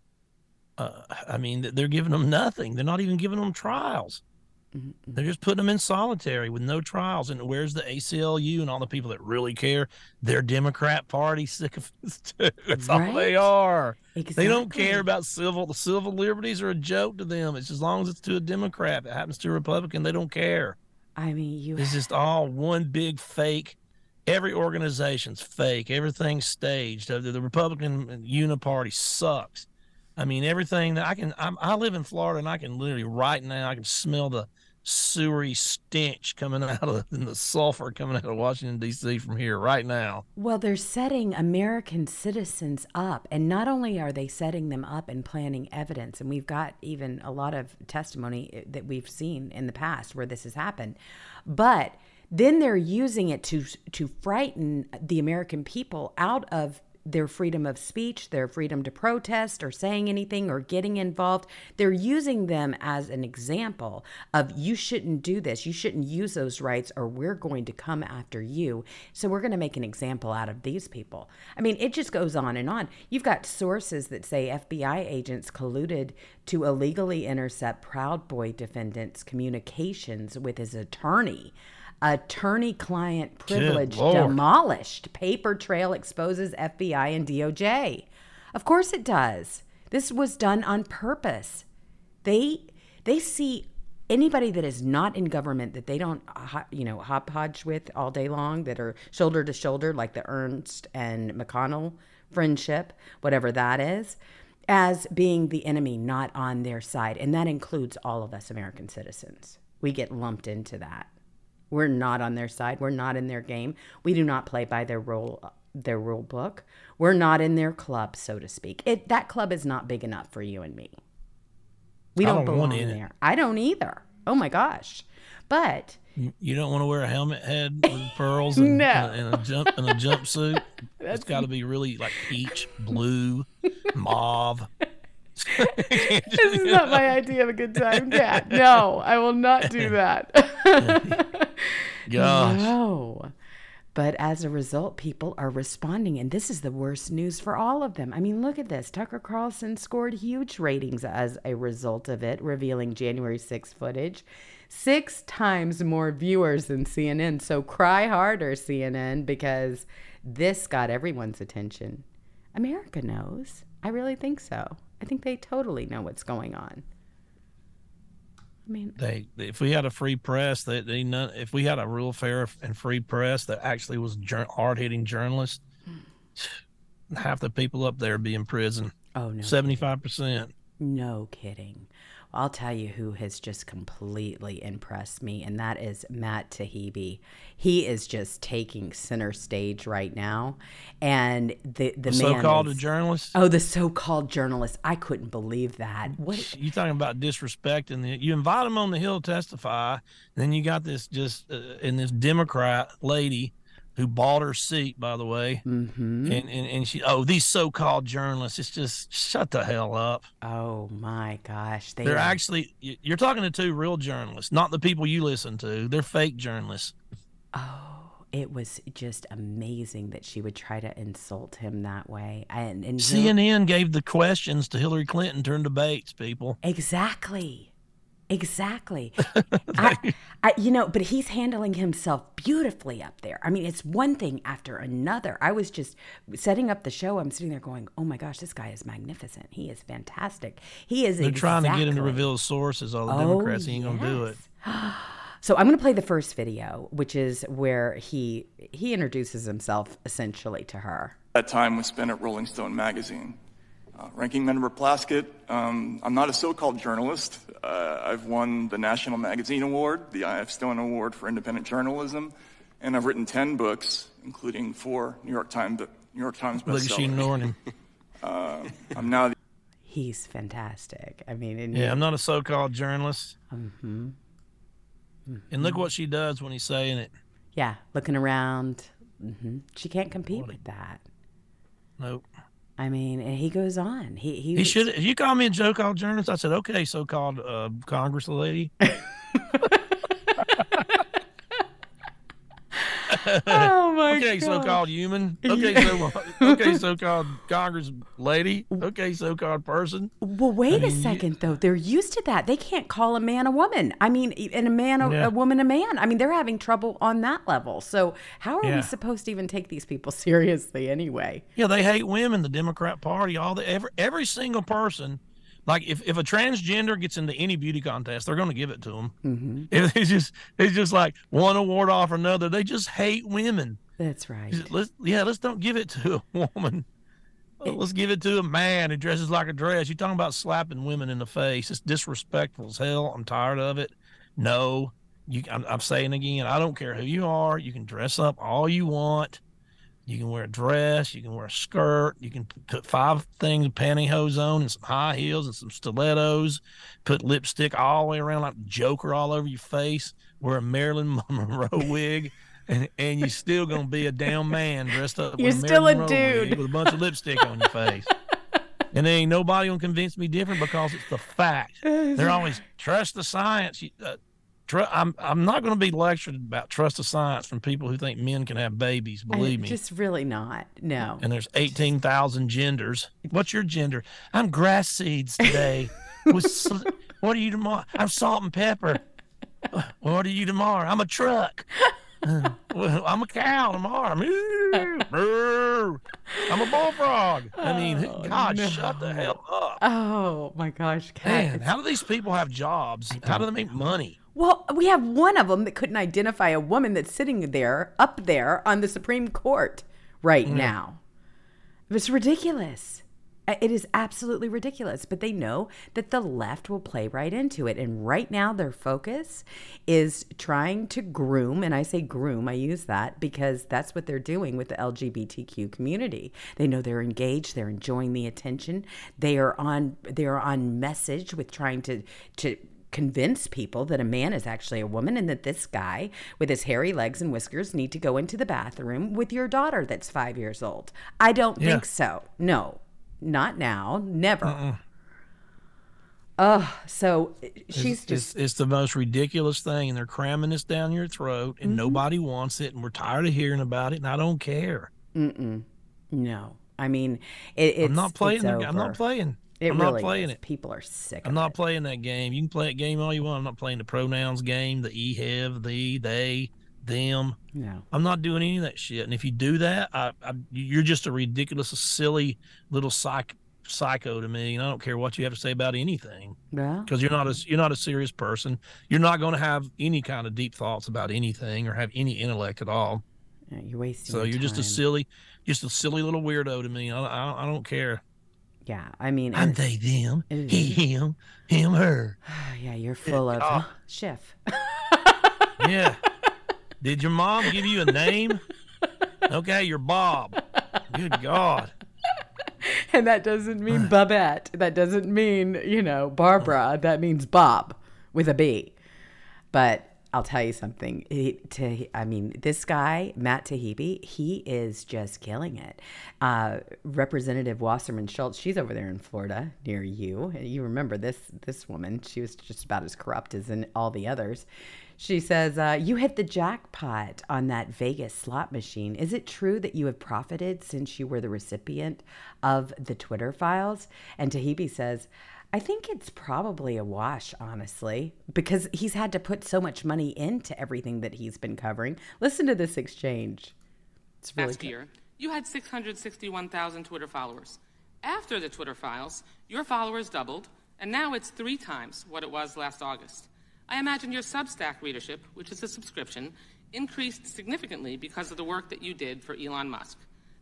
S2: Uh, I mean, they're giving them nothing. They're not even giving them trials. Mm-hmm. They're just putting them in solitary with no trials. And where's the ACLU and all the people that really care? They're Democrat Party sycophants too. That's all they
S1: Right.
S2: are. They don't care about civil. The civil liberties are a joke to them. It's as long as it's to a Democrat. If it happens to a Republican, they don't care.
S1: I mean, you
S2: It's just all one big fake. Every organization's fake. Everything's staged. The, the Republican Uniparty sucks. I mean, everything that I can. I'm, I live in Florida, and I can literally right now I can smell the sewery stench coming out of and the sulfur coming out of Washington D.C. from here right now.
S1: Well, they're setting American citizens up. And not only are they setting them up and planning evidence, and we've got even a lot of testimony eh, that we've seen in the past where this has happened, but then they're using it to to frighten the American people out of their freedom of speech, their freedom to protest or saying anything or getting involved. They're using them as an example of you shouldn't do this. You shouldn't use those rights or we're going to come after you. So we're going to make an example out of these people. I mean, it just goes on and on. You've got sources that say FBI agents colluded to illegally intercept Proud Boy defendant's communications with his attorney attorney client privilege demolished. Paper trail exposes FBI and DOJ. Of course it does. This was done on purpose. They they see anybody that is not in government that they don't uh, you know hop hodge with all day long that are shoulder to shoulder like the Ernst and McConnell friendship, whatever that is, as being the enemy not on their side and that includes all of us American citizens. We get lumped into that. We're not on their side. We're not in their game. We do not play by their rule their rule book. We're not in their club, so to speak. It that club is not big enough for you and me. We don't, don't belong in there. It. I don't either. Oh my gosh. But
S2: you don't want to wear a helmet head with pearls and, no. Uh, and, a jump and a jumpsuit. it's got to be really like peach, blue, mauve.
S1: This is not my idea of a good time, Cat. No, I will not do that.
S2: Gosh.
S1: No. But as a result, people are responding, and this is the worst news for all of them. I mean, look at this. Tucker Carlson scored huge ratings as a result of it, revealing January 6 footage. Six times more viewers than CNN. So cry harder, CNN, because this got everyone's attention. America knows. I really think so. I think they totally know what's going on. I mean,
S2: they if we had a free press, they they not, if we had a real fair and free press that actually was hard hitting journalists, hmm. half the people up there would be in prison.
S1: Oh no,
S2: seventy five percent.
S1: No kidding. I'll tell you who has just completely impressed me, and that is Matt Taibbi. He is just taking center stage right now, and the the, the
S2: so-called
S1: is,
S2: journalist.
S1: Oh, the so-called journalist! I couldn't believe that. What
S2: you talking about disrespect? And you invite him on the hill to testify, then you got this just uh, and this Democrat lady who bought her seat, by the way.
S1: Mm-hmm.
S2: And, and and she, oh, these so-called journalists, it's just shut the hell up.
S1: Oh my gosh,
S2: they are actually you're talking to two real journalists, not the people you listen to. They're fake journalists.
S1: Oh, it was just amazing that she would try to insult him that way. And, and
S2: CNN gave the questions to Hillary Clinton during debates. People
S1: exactly. Exactly. I, I, you know, but he's handling himself beautifully up there. I mean, it's one thing after another. I was just setting up the show. I'm sitting there going, "Oh my gosh, this guy is magnificent. He is fantastic. He is."
S2: They're
S1: exactly...
S2: trying to get him to reveal his sources. All the oh, Democrats, he ain't yes. gonna do it.
S1: So I'm going to play the first video, which is where he he introduces himself essentially to her.
S6: That time was spent at Rolling Stone magazine. Uh, Ranking Member Plaskett, um, I'm not a so-called journalist. Uh, I've won the National Magazine Award, the I.F. Stone Award for Independent Journalism, and I've written 10 books, including four New York Times, New York Times bestsellers. Look at she ignoring. Uh, I'm now. The-
S1: He's fantastic. I mean,
S2: yeah, I'm not a so-called journalist.
S1: Mm-hmm.
S2: Mm-hmm. And look what she does when he's saying it.
S1: Yeah, looking around. Mm-hmm. She can't compete with that.
S2: Nope.
S1: I mean, and he goes on. He he,
S2: he should. If you call me a joke called journalist, I said okay, so called uh, Congress lady.
S1: oh my
S2: okay, gosh. so-called human. Okay, so okay, so-called Congress lady. Okay, so-called person.
S1: Well, wait I mean, a second you, though. They're used to that. They can't call a man a woman. I mean, and a man a, yeah. a woman a man. I mean, they're having trouble on that level. So how are yeah. we supposed to even take these people seriously anyway?
S2: Yeah, they hate women. The Democrat Party, all the every every single person like if, if a transgender gets into any beauty contest, they're going to give it to them.
S1: Mm-hmm.
S2: It's just it's just like one award off another. They just hate women.
S1: That's right.
S2: Let's yeah, let's don't give it to a woman. Let's give it to a man who dresses like a dress. You're talking about slapping women in the face. It's disrespectful as hell. I'm tired of it. No, you. I'm, I'm saying again. I don't care who you are. You can dress up all you want. You can wear a dress, you can wear a skirt, you can put five things of pantyhose on and some high heels and some stilettos, put lipstick all the way around like Joker all over your face, wear a Marilyn Monroe wig, and, and you're still gonna be a damn man dressed up.
S1: You're
S2: with
S1: still a
S2: dude
S1: dude
S2: with a bunch of lipstick on your face. And there ain't nobody gonna convince me different because it's the fact. They're always trust the science. Uh, tr- I'm I'm not going to be lectured about trust the science from people who think men can have babies. Believe
S1: I,
S2: me,
S1: just really not. No.
S2: And there's eighteen thousand genders. What's your gender? I'm grass seeds today. With, what are you tomorrow? I'm salt and pepper. What are you tomorrow? I'm a truck. Uh, well, I'm a cow tomorrow. I'm a bullfrog. I mean, oh, God, no. shut the hell up.
S1: Oh my gosh,
S2: Cat, man! How do these people have jobs? How do they make money?
S1: Well, we have one of them that couldn't identify a woman that's sitting there, up there on the Supreme Court right mm. now. It's ridiculous. It is absolutely ridiculous, but they know that the left will play right into it. And right now, their focus is trying to groom, and I say groom, I use that because that's what they're doing with the LGBTQ community. They know they're engaged, they're enjoying the attention, they are on they are on message with trying to to convince people that a man is actually a woman and that this guy with his hairy legs and whiskers need to go into the bathroom with your daughter that's 5 years old. I don't yeah. think so. No. Not now. Never. uh Oh, so she's
S2: it's,
S1: just.
S2: It's, it's, the most ridiculous thing, and they're cramming this down your throat, and mm-hmm. nobody wants it, and we're tired of hearing about it, and I don't care.
S1: Mm-mm. No, I mean, it, it's.
S2: I'm not playing.
S1: The,
S2: I'm not playing.
S1: It
S2: I'm
S1: really
S2: not playing
S1: is.
S2: it.
S1: People are sick.
S2: I'm not
S1: it.
S2: playing that game. You can play that game all you want. I'm not playing the pronouns game, the e, have, the, they them.
S1: No,
S2: I'm not doing any of that shit. And if you do that, I, I, you're just a ridiculous, silly little psych, psycho to me. And I don't care what you have to say about anything.
S1: Yeah,
S2: because you're not a you're not a serious person. You're not going to have any kind of deep thoughts about anything or have any intellect at all.
S1: Yeah, you're wasting.
S2: So you're
S1: time.
S2: just a silly, just a silly little weirdo to me. I, I, I don't care.
S1: Yeah, I mean,
S2: I'm they, them, he, him, him, her.
S1: yeah, you're full of oh. Schiff.
S2: yeah. Did your mom give you a name? Okay, you're Bob. Good God.
S1: And that doesn't mean Babette. That doesn't mean, you know, Barbara. That means Bob with a B. But I'll tell you something. He, to, I mean, this guy, Matt Taibbi, he is just killing it. Uh, Representative Wasserman Schultz, she's over there in Florida near you. You remember this this woman? She was just about as corrupt as in all the others. She says, uh, You hit the jackpot on that Vegas slot machine. Is it true that you have profited since you were the recipient of the Twitter files? And Taibbi says, I think it's probably a wash, honestly, because he's had to put so much money into everything that he's been covering. Listen to this exchange.
S7: It's really Last good. year, you had 661,000 Twitter followers. After the Twitter files, your followers doubled, and now it's three times what it was last August. I imagine your Substack readership, which is a subscription, increased significantly because of the work that you did for Elon Musk.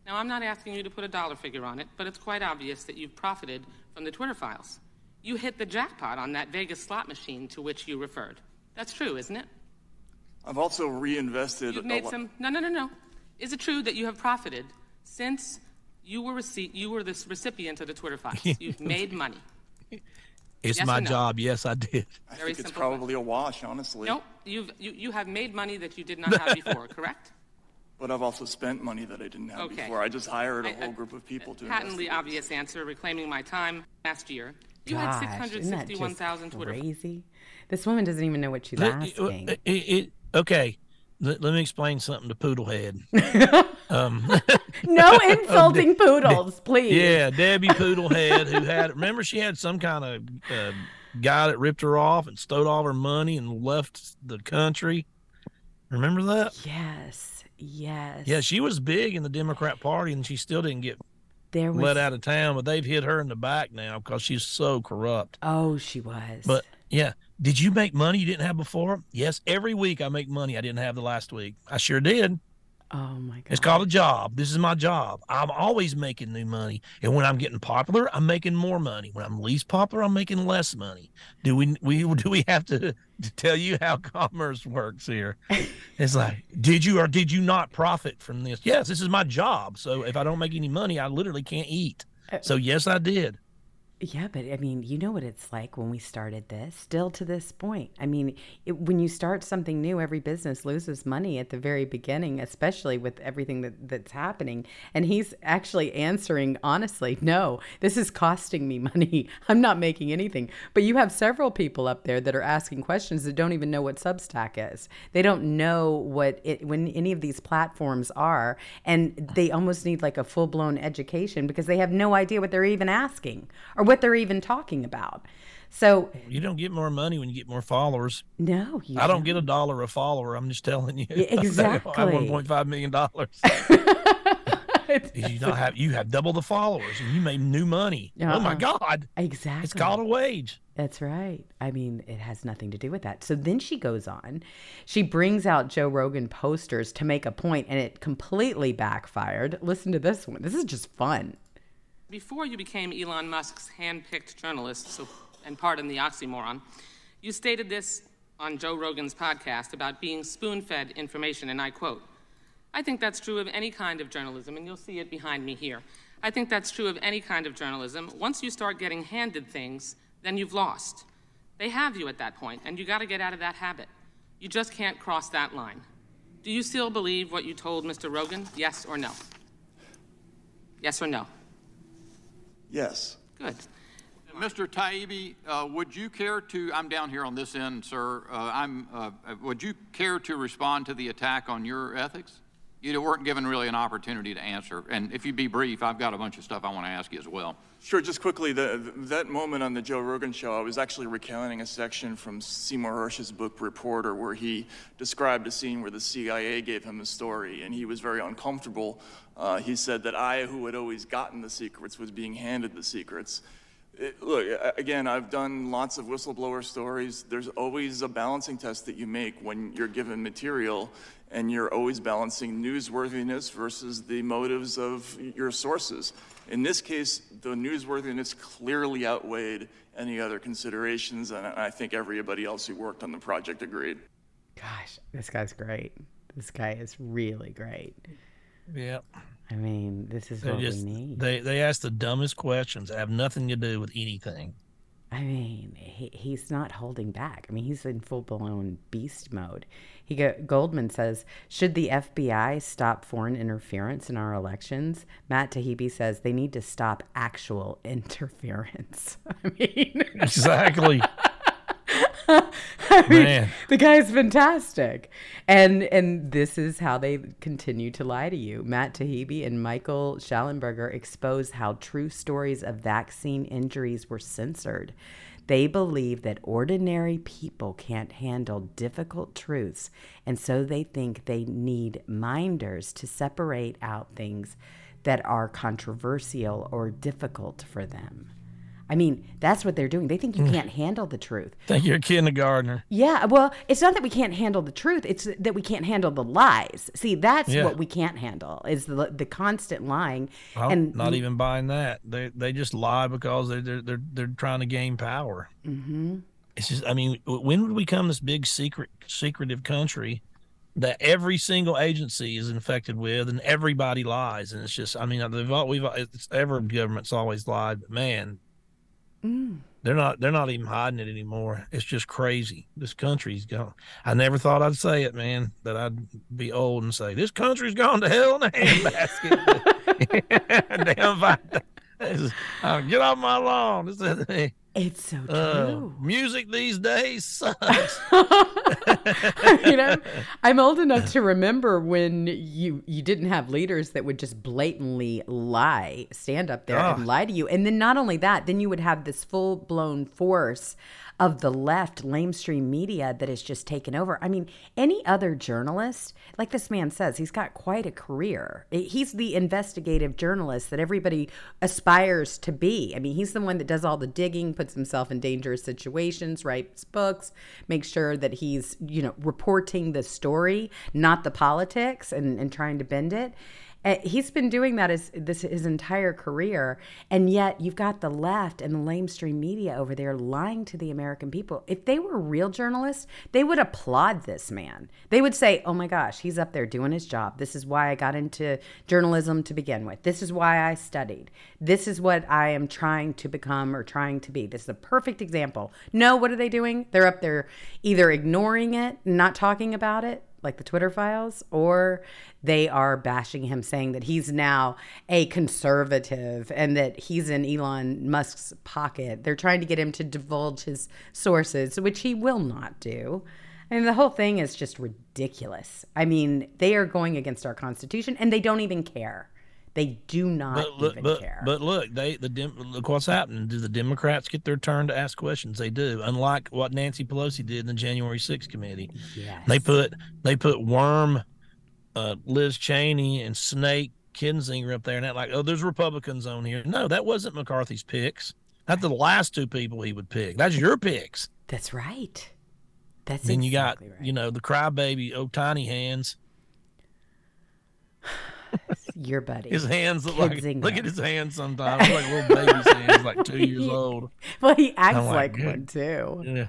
S7: Now, I'm not asking you to put a dollar figure on it, but it's quite obvious that you've profited from the Twitter files. You hit the jackpot on that Vegas slot machine to which you referred. That's true, isn't it?
S6: I've also reinvested.
S7: You've made some. No, no, no, no. Is it true that you have profited since you were rece- you were the recipient of the Twitter files? You've made money.
S2: It's yes my no? job. Yes, I did.
S6: I Very think it's probably question. a wash, honestly.
S7: No, you've, you, you have made money that you did not have before, correct?
S6: But I've also spent money that I didn't have okay. before. I just hired a I, whole group of people to
S7: Patently obvious answer, reclaiming my time last year. You Gosh, had 661,000 Twitter.
S1: Crazy. This woman doesn't even know what she's asking.
S2: It, it, okay. Let, let, me explain something to Poodlehead.
S1: um, no insulting poodles, please.
S2: Yeah, Debbie Poodlehead, who had remember she had some kind of uh, guy that ripped her off and stole all her money and left the country. Remember that?
S1: Yes, yes.
S2: Yeah, she was big in the Democrat Party, and she still didn't get there was... let out of town. But they've hit her in the back now because she's so corrupt.
S1: Oh, she was.
S2: But yeah, did you make money you didn't have before? Yes, every week I make money I didn't have the last week. I sure did.
S1: Oh my god.
S2: It's called a job. This is my job. I'm always making new money. And when I'm getting popular, I'm making more money. When I'm least popular, I'm making less money. Do we we do we have to, to tell you how commerce works here? It's like, did you or did you not profit from this? Yes, this is my job. So if I don't make any money, I literally can't eat. Uh, so yes, I did.
S1: Yeah, but I mean, you know what it's like when we started this, still to this point. I mean, it, when you start something new, every business loses money at the very beginning, especially with everything that, that's happening. And he's actually answering honestly, no, this is costing me money. I'm not making anything. But you have several people up there that are asking questions that don't even know what Substack is. They don't know what it, when any of these platforms are. And they almost need like a full blown education because they have no idea what they're even asking or what they're even talking about. So
S2: you don't get more money when you get more followers.
S1: No,
S2: I don't, don't, get a dollar a follower. I'm just telling you.
S1: Exactly.
S2: I have 1.5 million dollars. you not have you have double the followers and you made new money. Uh-uh. Oh my uh-uh. God!
S1: Exactly.
S2: It's called a wage.
S1: That's right. I mean, it has nothing to do with that. So then she goes on. She brings out Joe Rogan posters to make a point, and it completely backfired. Listen to this one. This is just fun.
S7: Before you became Elon Musk's hand-picked journalist, so, and pardon the oxymoron, you stated this on Joe Rogan's podcast about being spoon-fed information, and I quote, I think that's true of any kind of journalism, and you'll see it behind me here. I think that's true of any kind of journalism. Once you start getting handed things, then you've lost. They have you at that point, and you got to get out of that habit. You just can't cross that line. Do you still believe what you told Mr. Rogan? Yes or no? Yes or no?
S6: Yes.
S7: Good.
S8: Mr. Taibbi, uh, would you care to, I'm down here on this end, sir, uh, I'm, uh, would you care to respond to the attack on your ethics? You weren't given really an opportunity to answer. And if you'd be brief, I've got a bunch of stuff I want to ask you as well.
S6: Sure, just quickly, the, that moment on the Joe Rogan show, I was actually recounting a section from Seymour Hersh's book Reporter, where he described a scene where the CIA gave him a story, and he was very uncomfortable. Uh, he said that I, who had always gotten the secrets, was being handed the secrets. It, look, again, I've done lots of whistleblower stories. There's always a balancing test that you make when you're given material, and you're always balancing newsworthiness versus the motives of your sources. In this case, the newsworthiness clearly outweighed any other considerations, and I think everybody else who worked on the project agreed.
S1: Gosh, this guy's great. This guy is really great.
S2: Yeah.
S1: I mean, this is they what just, we need.
S2: They they ask the dumbest questions that have nothing to do with anything.
S1: I mean, he, he's not holding back. I mean, he's in full blown beast mode. He go, Goldman says, should the FBI stop foreign interference in our elections? Matt Taibbi says they need to stop actual interference. I mean,
S2: exactly.
S1: I mean, Man. the guy's fantastic, and and this is how they continue to lie to you. Matt Taibbi and Michael Shellenberger expose how true stories of vaccine injuries were censored. They believe that ordinary people can't handle difficult truths, and so they think they need minders to separate out things that are controversial or difficult for them. I mean, that's what they're doing. They think you mm. can't handle the truth.
S2: Think you're a kindergartner.
S1: Yeah. Well, it's not that we can't handle the truth. It's that we can't handle the lies. See, that's yeah. what we can't handle is the the constant lying.
S2: Well, and not even buying that. They they just lie because they're they're they're, they're trying to gain power.
S1: Mm-hmm.
S2: It's just. I mean, when would we become this big secret secretive country? that every single agency is infected with and everybody lies and it's just i mean they've all, we've it's every government's always lied but man
S1: Mm.
S2: They're not. They're not even hiding it anymore. It's just crazy. This country's gone. I never thought I'd say it, man. That I'd be old and say this country's gone to hell in a handbasket. Damn get off my lawn.
S1: It's so uh, true.
S2: Uh, music these days sucks.
S1: you know, I'm old enough to remember when you you didn't have leaders that would just blatantly lie, stand up there oh. and lie to you. And then not only that, then you would have this full blown force of the left lamestream media that has just taken over. I mean, any other journalist, like this man says, he's got quite a career. He's the investigative journalist that everybody aspires to be. I mean, he's the one that does all the digging, puts himself in dangerous situations, writes books, makes sure that he's, you know, reporting the story, not the politics and, and trying to bend it. Eh, he's been doing that his, this his entire career, and yet you've got the left and the lamestream media over there lying to the American people. If they were real journalists, they would applaud this man. They would say, "Oh my gosh, he's up there doing his job. This is why I got into journalism to begin with. This is why I studied. This is what I am trying to become or trying to be. This is a perfect example." No, what are they doing? They're up there either ignoring it, not talking about it, like the Twitter files, or they are bashing him, saying that he's now a conservative and that he's in Elon Musk's pocket. They're trying to get him to divulge his sources, which he will not do. And the whole thing is just ridiculous. I mean, they are going against our Constitution and they don't even care. They do not
S2: but look,
S1: even
S2: but,
S1: care.
S2: But look, they the Dem- look what's happening. Do the Democrats get their turn to ask questions? They do. Unlike what Nancy Pelosi did in the January 6th committee.
S1: Yes.
S2: They put they put worm uh, Liz Cheney and Snake Kinzinger up there and that like, oh, there's Republicans on here. No, that wasn't McCarthy's picks. That's the last two people he would pick. That's your picks.
S1: That's right. That's
S2: then
S1: exactly
S2: you got
S1: right.
S2: you know the crybaby oh tiny hands.
S1: Your buddy.
S2: His hands look like
S1: Kinzinger.
S2: look at his hands sometimes like little baby's hands, like two years old.
S1: Well, he acts like,
S2: like,
S1: one too.
S2: Yeah.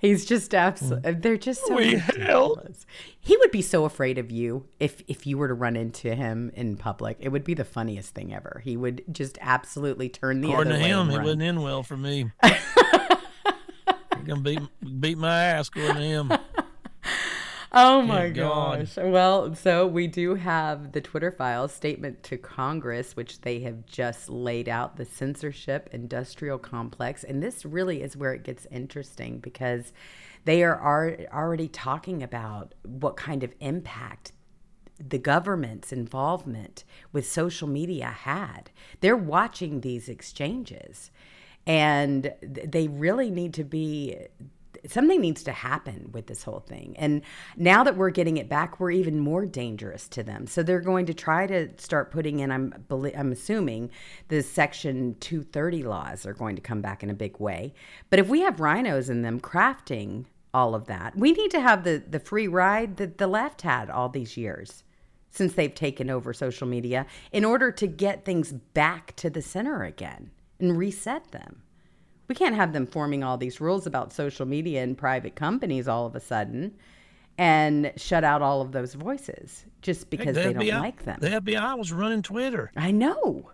S1: He's just absolutely. Mm. They're just so
S2: We
S1: ridiculous. He would be so afraid of you if if you were to run into him in public. It would be the funniest thing ever. He would just absolutely turn the
S2: According
S1: other
S2: to
S1: way.
S2: him,
S1: and
S2: it
S1: run.
S2: wouldn't end well for me. Gonna beat beat my ass, according to him.
S1: Oh my
S2: God.
S1: gosh. Well, so we do have the Twitter files statement to Congress, which they have just laid out the censorship industrial complex. And this really is where it gets interesting because they are ar- already talking about what kind of impact the government's involvement with social media had. They're watching these exchanges and they really need to be something needs to happen with this whole thing. And now that we're getting it back, we're even more dangerous to them. So they're going to try to start putting in I'm I'm assuming the section 230 laws are going to come back in a big way. But if we have RINOs in them crafting all of that, we need to have the the free ride that the left had all these years since they've taken over social media in order to get things back to the center again and reset them. We can't have them forming all these rules about social media and private companies all of a sudden and shut out all of those voices just because
S2: The
S1: they don't like them.
S2: The FBI was running Twitter.
S1: I know.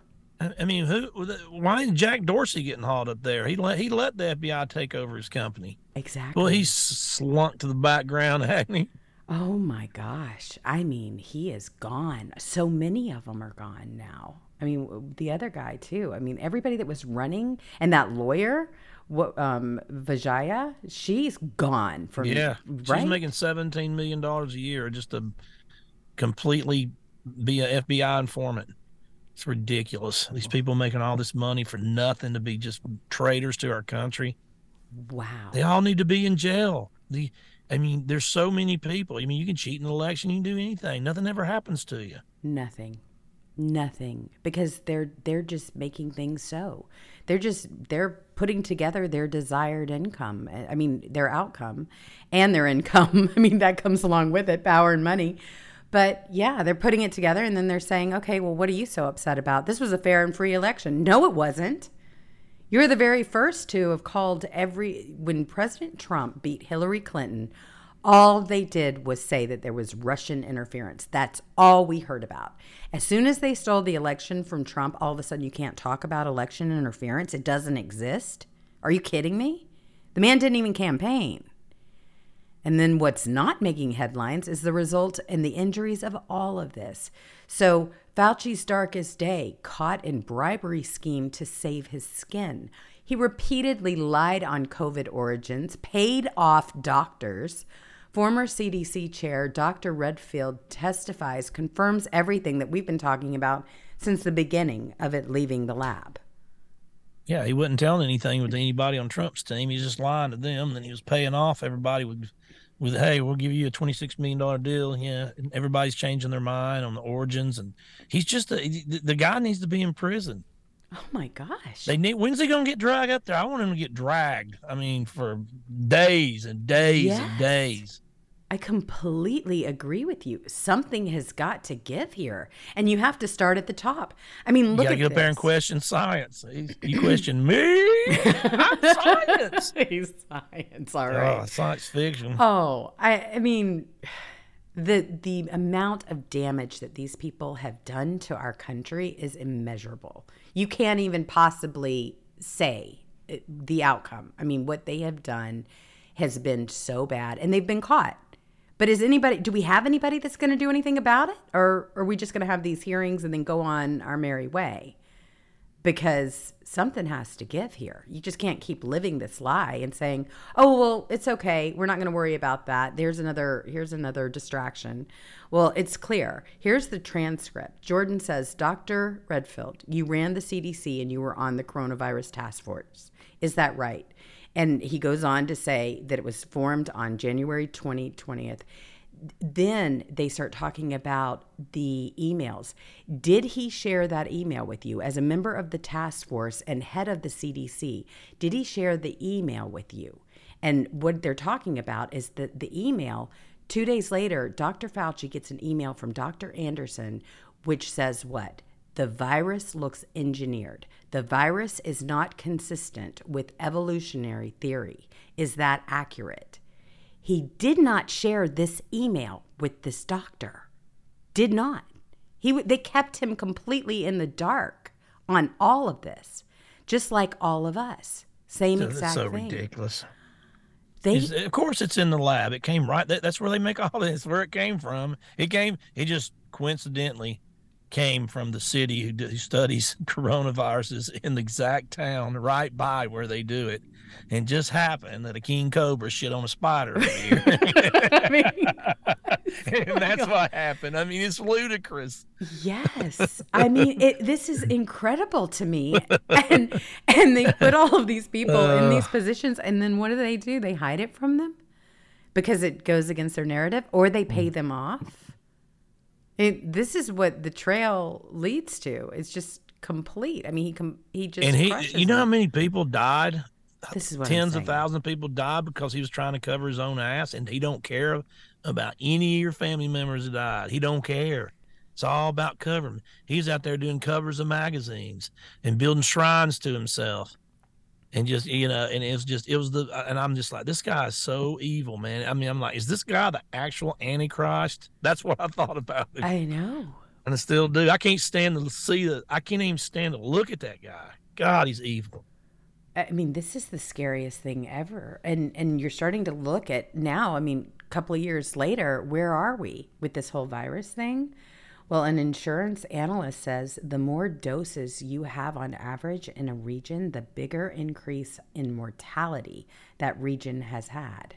S2: I mean, who? Why is Jack Dorsey getting hauled up there? He let he let the FBI take over his company.
S1: Exactly.
S2: Well, he slunk to the background, hasn't he?
S1: Oh my gosh. I mean, he is gone. So many of them are gone now. I mean, the other guy too. I mean, everybody that was running and that lawyer, what um Vijaya, she's gone from
S2: Yeah,
S1: right?
S2: she's making seventeen million dollars a year just to completely be an FBI informant. It's ridiculous. These people making all this money for nothing to be just traitors to our country.
S1: wow.
S2: They all need to be in jail. The, I mean, there's so many people. I mean, you can cheat in an election, you can do anything. Nothing ever happens to you.
S1: Nothing. Nothing. Because they're they're just making things so. They're just they're putting together their desired income. Eh, I mean, their outcome and their income. I mean, that comes along with it, power and money. But yeah, they're putting it together and then they're saying, "Okay, well, what are you so upset about? This was a fair and free election." No, it wasn't. You're the very first to have called every when President Trump beat Hillary Clinton, all they did was say that there was Russian interference. That's all we heard about. As soon as they stole the election from Trump, all of a sudden you can't talk about election interference. It doesn't exist. Are you kidding me? The man didn't even campaign. And then what's not making headlines is the result and the injuries of all of this. So, Fauci's darkest day, caught in bribery scheme to save his skin. He repeatedly lied on COVID origins, paid off doctors. Former CDC chair Dr. Redfield testifies, confirms everything that we've been talking about since the beginning of it leaving the lab.
S2: Yeah, he wasn't telling anything with anybody on Trump's team. He's just lying to them. Then he was paying off everybody with, with hey, we'll give you a twenty six million dollar deal. Yeah, and everybody's changing their mind on the origins, and he's just a, the, the guy needs to be in prison.
S1: Oh my gosh.
S2: They need. When's he gonna get dragged up there? I want him to get dragged. I mean, for days and days
S1: Yes.
S2: and days.
S1: I completely agree with you. Something has got to give here, and you have to start at the top. I mean, look
S2: you
S1: at
S2: get up there and question science. You question me? I'm science.
S1: He's science, all right.
S2: Oh, science fiction.
S1: Oh, I, I mean, the the amount of damage that these people have done to our country is immeasurable. You can't even possibly say uh, the outcome. I mean, what they have done has been so bad, and they've been caught. But is anybody? Do we have anybody that's going to do anything about it, or are we just going to have these hearings and then go on our merry way? Because something has to give here. You just can't keep living this lie and saying, "Oh, well, it's okay. We're not going to worry about that. There's another here's another distraction." Well, it's clear. Here's the transcript. Jordan says, "Dr. Redfield, you ran the CDC and you were on the coronavirus task force. Is that right?" And he goes on to say that it was formed on January 2020th. Then they start talking about the emails. Did he share that email with you as a member of the task force and head of the CDC? Did he share the email with you? And what they're talking about is that the email, two days later, Dr. Fauci gets an email from Dr. Andersen, which says what? The virus looks engineered. The virus is not consistent with evolutionary theory. Is that accurate? He did not share this email with this doctor. Did not. He they kept him completely in the dark on all of this, just like all of us. Same
S2: That's
S1: exact
S2: so
S1: thing.
S2: ridiculous.
S1: They,
S2: It's- of course, it's in the lab. It came right. That, that's where they make all this. Where it came from. It came. It just coincidentally came from the city who, do, who studies coronaviruses in the exact town right by where they do it, and just happened that a king cobra shit on a spider here.
S1: I mean,
S2: and oh that's what happened. I mean, it's ludicrous.
S1: Yes, I mean it, this is incredible to me, and and they put all of these people in uh. these positions, and then what do they do? They hide it from them because it goes against their narrative, or they pay mm. them off. It, this is what the trail leads to. It's just complete. I mean, he com- he just
S2: and he, you know how many people died?
S1: This is what I'm
S2: tens of thousands of people died because he was trying to cover his own ass and he don't care about any of your family members that died. He don't care. It's all about covering. He's out there doing covers of magazines and building shrines to himself and just you know and it was just it was the uh, and i'm just like this guy is so evil man i mean i'm like is this guy the actual antichrist that's what i thought about him
S1: I know.
S2: and I still do i can't stand to see that i can't even stand to look at that guy god he's evil
S1: I mean, this is the scariest thing ever. And and you're starting to look at now, I mean, a couple of years later, where are we with this whole virus thing? Well, an insurance analyst says the more doses you have on average in a region, the bigger increase in mortality that region has had.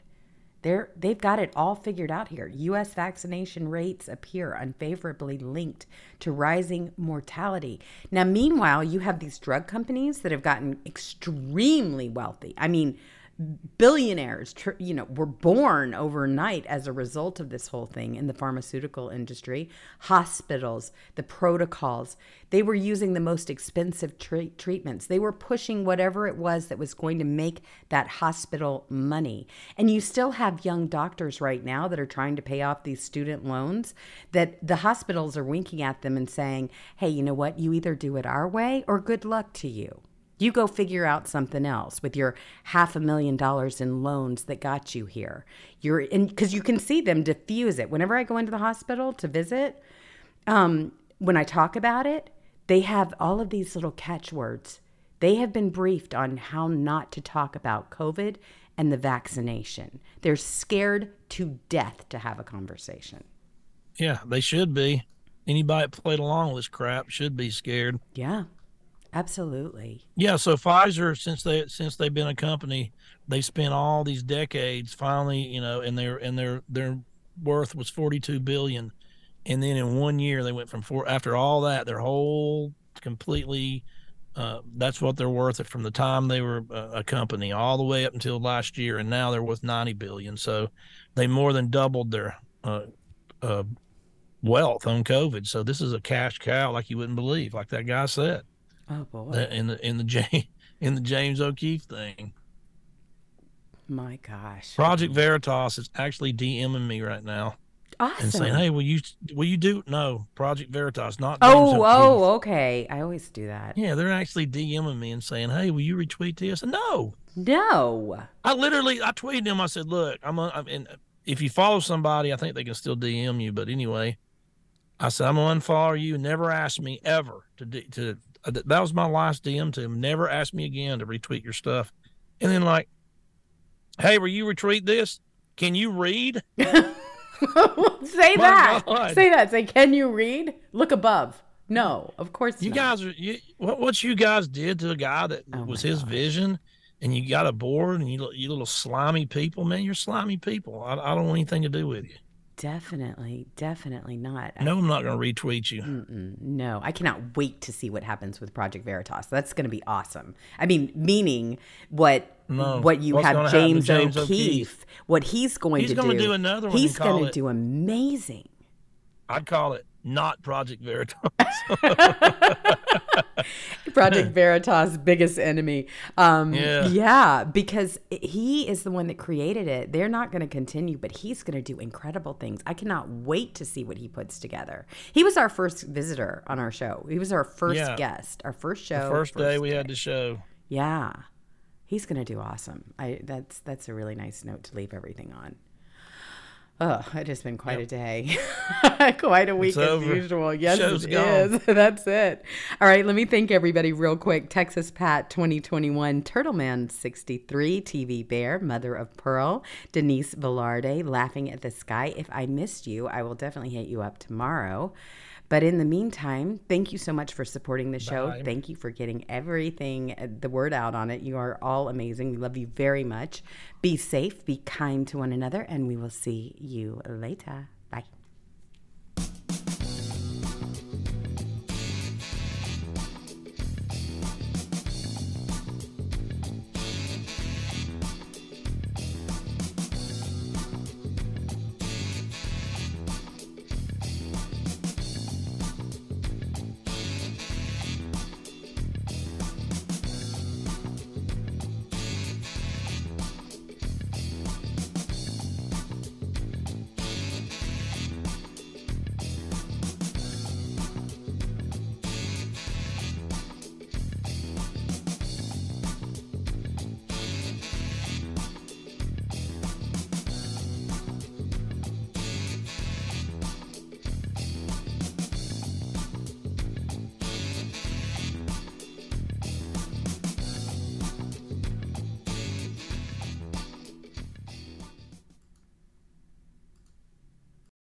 S1: They're, they've got it all figured out here. U.S. vaccination rates appear unfavorably linked to rising mortality. Now, meanwhile, you have these drug companies that have gotten extremely wealthy. I mean, billionaires, you know, were born overnight as a result of this whole thing in the pharmaceutical industry. Hospitals, the protocols, they were using the most expensive tre- treatments. They were pushing whatever it was that was going to make that hospital money. And you still have young doctors right now that are trying to pay off these student loans that the hospitals are winking at them and saying, "Hey, you know what? You either do it our way or good luck to you." You go figure out something else with your half a million dollars in loans that got you here. You're in because you can see them diffuse it. Whenever I go into the hospital to visit, um, when I talk about it, they have all of these little catchwords. They have been briefed on how not to talk about COVID and the vaccination. They're scared to death to have a conversation.
S2: Yeah, they should be. Anybody that played along with this crap should be scared.
S1: Yeah, absolutely.
S2: Yeah, so Pfizer, since they since they've been a company, they spent all these decades. Finally, you know, and their and their their worth was forty two billion, and then in one year they went from four. After all that, their whole completely. Uh, that's what they're worth from the time they were a, company all the way up until last year, and now they're worth ninety billion. So they more than doubled their uh, uh, wealth on COVID. So this is a cash cow like you wouldn't believe, like that guy said
S1: Oh boy.
S2: in the in the James in the James O'Keefe thing.
S1: My gosh.
S2: Project Veritas is actually DMing me right now
S1: Awesome.
S2: and saying, "Hey, will you will you do no Project Veritas not?"
S1: oh,
S2: James
S1: oh,
S2: O'Keefe."
S1: okay. I always do that.
S2: Yeah, they're actually DMing me and saying, "Hey, will you retweet this?" And no,
S1: No.
S2: I literally I tweeted him. I said, "Look, I'm, a, I'm in, if you follow somebody, I think they can still DM you. But anyway, I said I'm gonna unfollow you. Never ask me ever to d- to. Uh, th- that was my last DM to him. Never ask me again to retweet your stuff. And then like, hey, will you retweet this? Can you read?
S1: Say that.
S2: God.
S1: Say that. Say, can you read? Look above. No, of course
S2: You
S1: not.
S2: guys are you, what what you guys did to the guy that
S1: Oh
S2: was his vision, and you got a board, and you you little slimy people, man. You're slimy people. I, I don't want anything to do with you.
S1: Definitely, definitely not.
S2: No, I'm not going to retweet you.
S1: No, I cannot wait to see what happens with Project Veritas. That's going to be awesome. I mean, meaning what
S2: No,
S1: what you have James,
S2: James
S1: O'Keefe,
S2: O'Keefe?
S1: what he's going
S2: He's
S1: to do.
S2: He's gonna
S1: do.
S2: do another one
S1: He's going to do amazing.
S2: I'd call it not Project Veritas.
S1: Project Veritas' biggest enemy. Um,
S2: Yeah.
S1: yeah, because he is the one that created it. They're not going to continue, but he's going to do incredible things. I cannot wait to see what he puts together. He was our first visitor on our show. He was our first
S2: Yeah.
S1: guest, our first show.
S2: the first day we had the show.
S1: Yeah, he's going to do awesome. I that's that's a really nice note to leave everything on. Oh, it has been quite a day. quite a week as
S2: over.
S1: usual. Yes,
S2: Show's
S1: it is. That's it. All right, let me thank everybody real quick. Texas Pat 2021, Turtleman 63, TV Bear, Mother of Pearl, Denise Velarde, Laughing at the Sky. If I missed you, I will definitely hit you up tomorrow. But in the meantime, thank you so much for supporting the show.
S2: Bye.
S1: Thank you for getting everything, uh, the word out on it. You are all amazing. We love you very much. Be safe, be kind to one another, and we will see you later.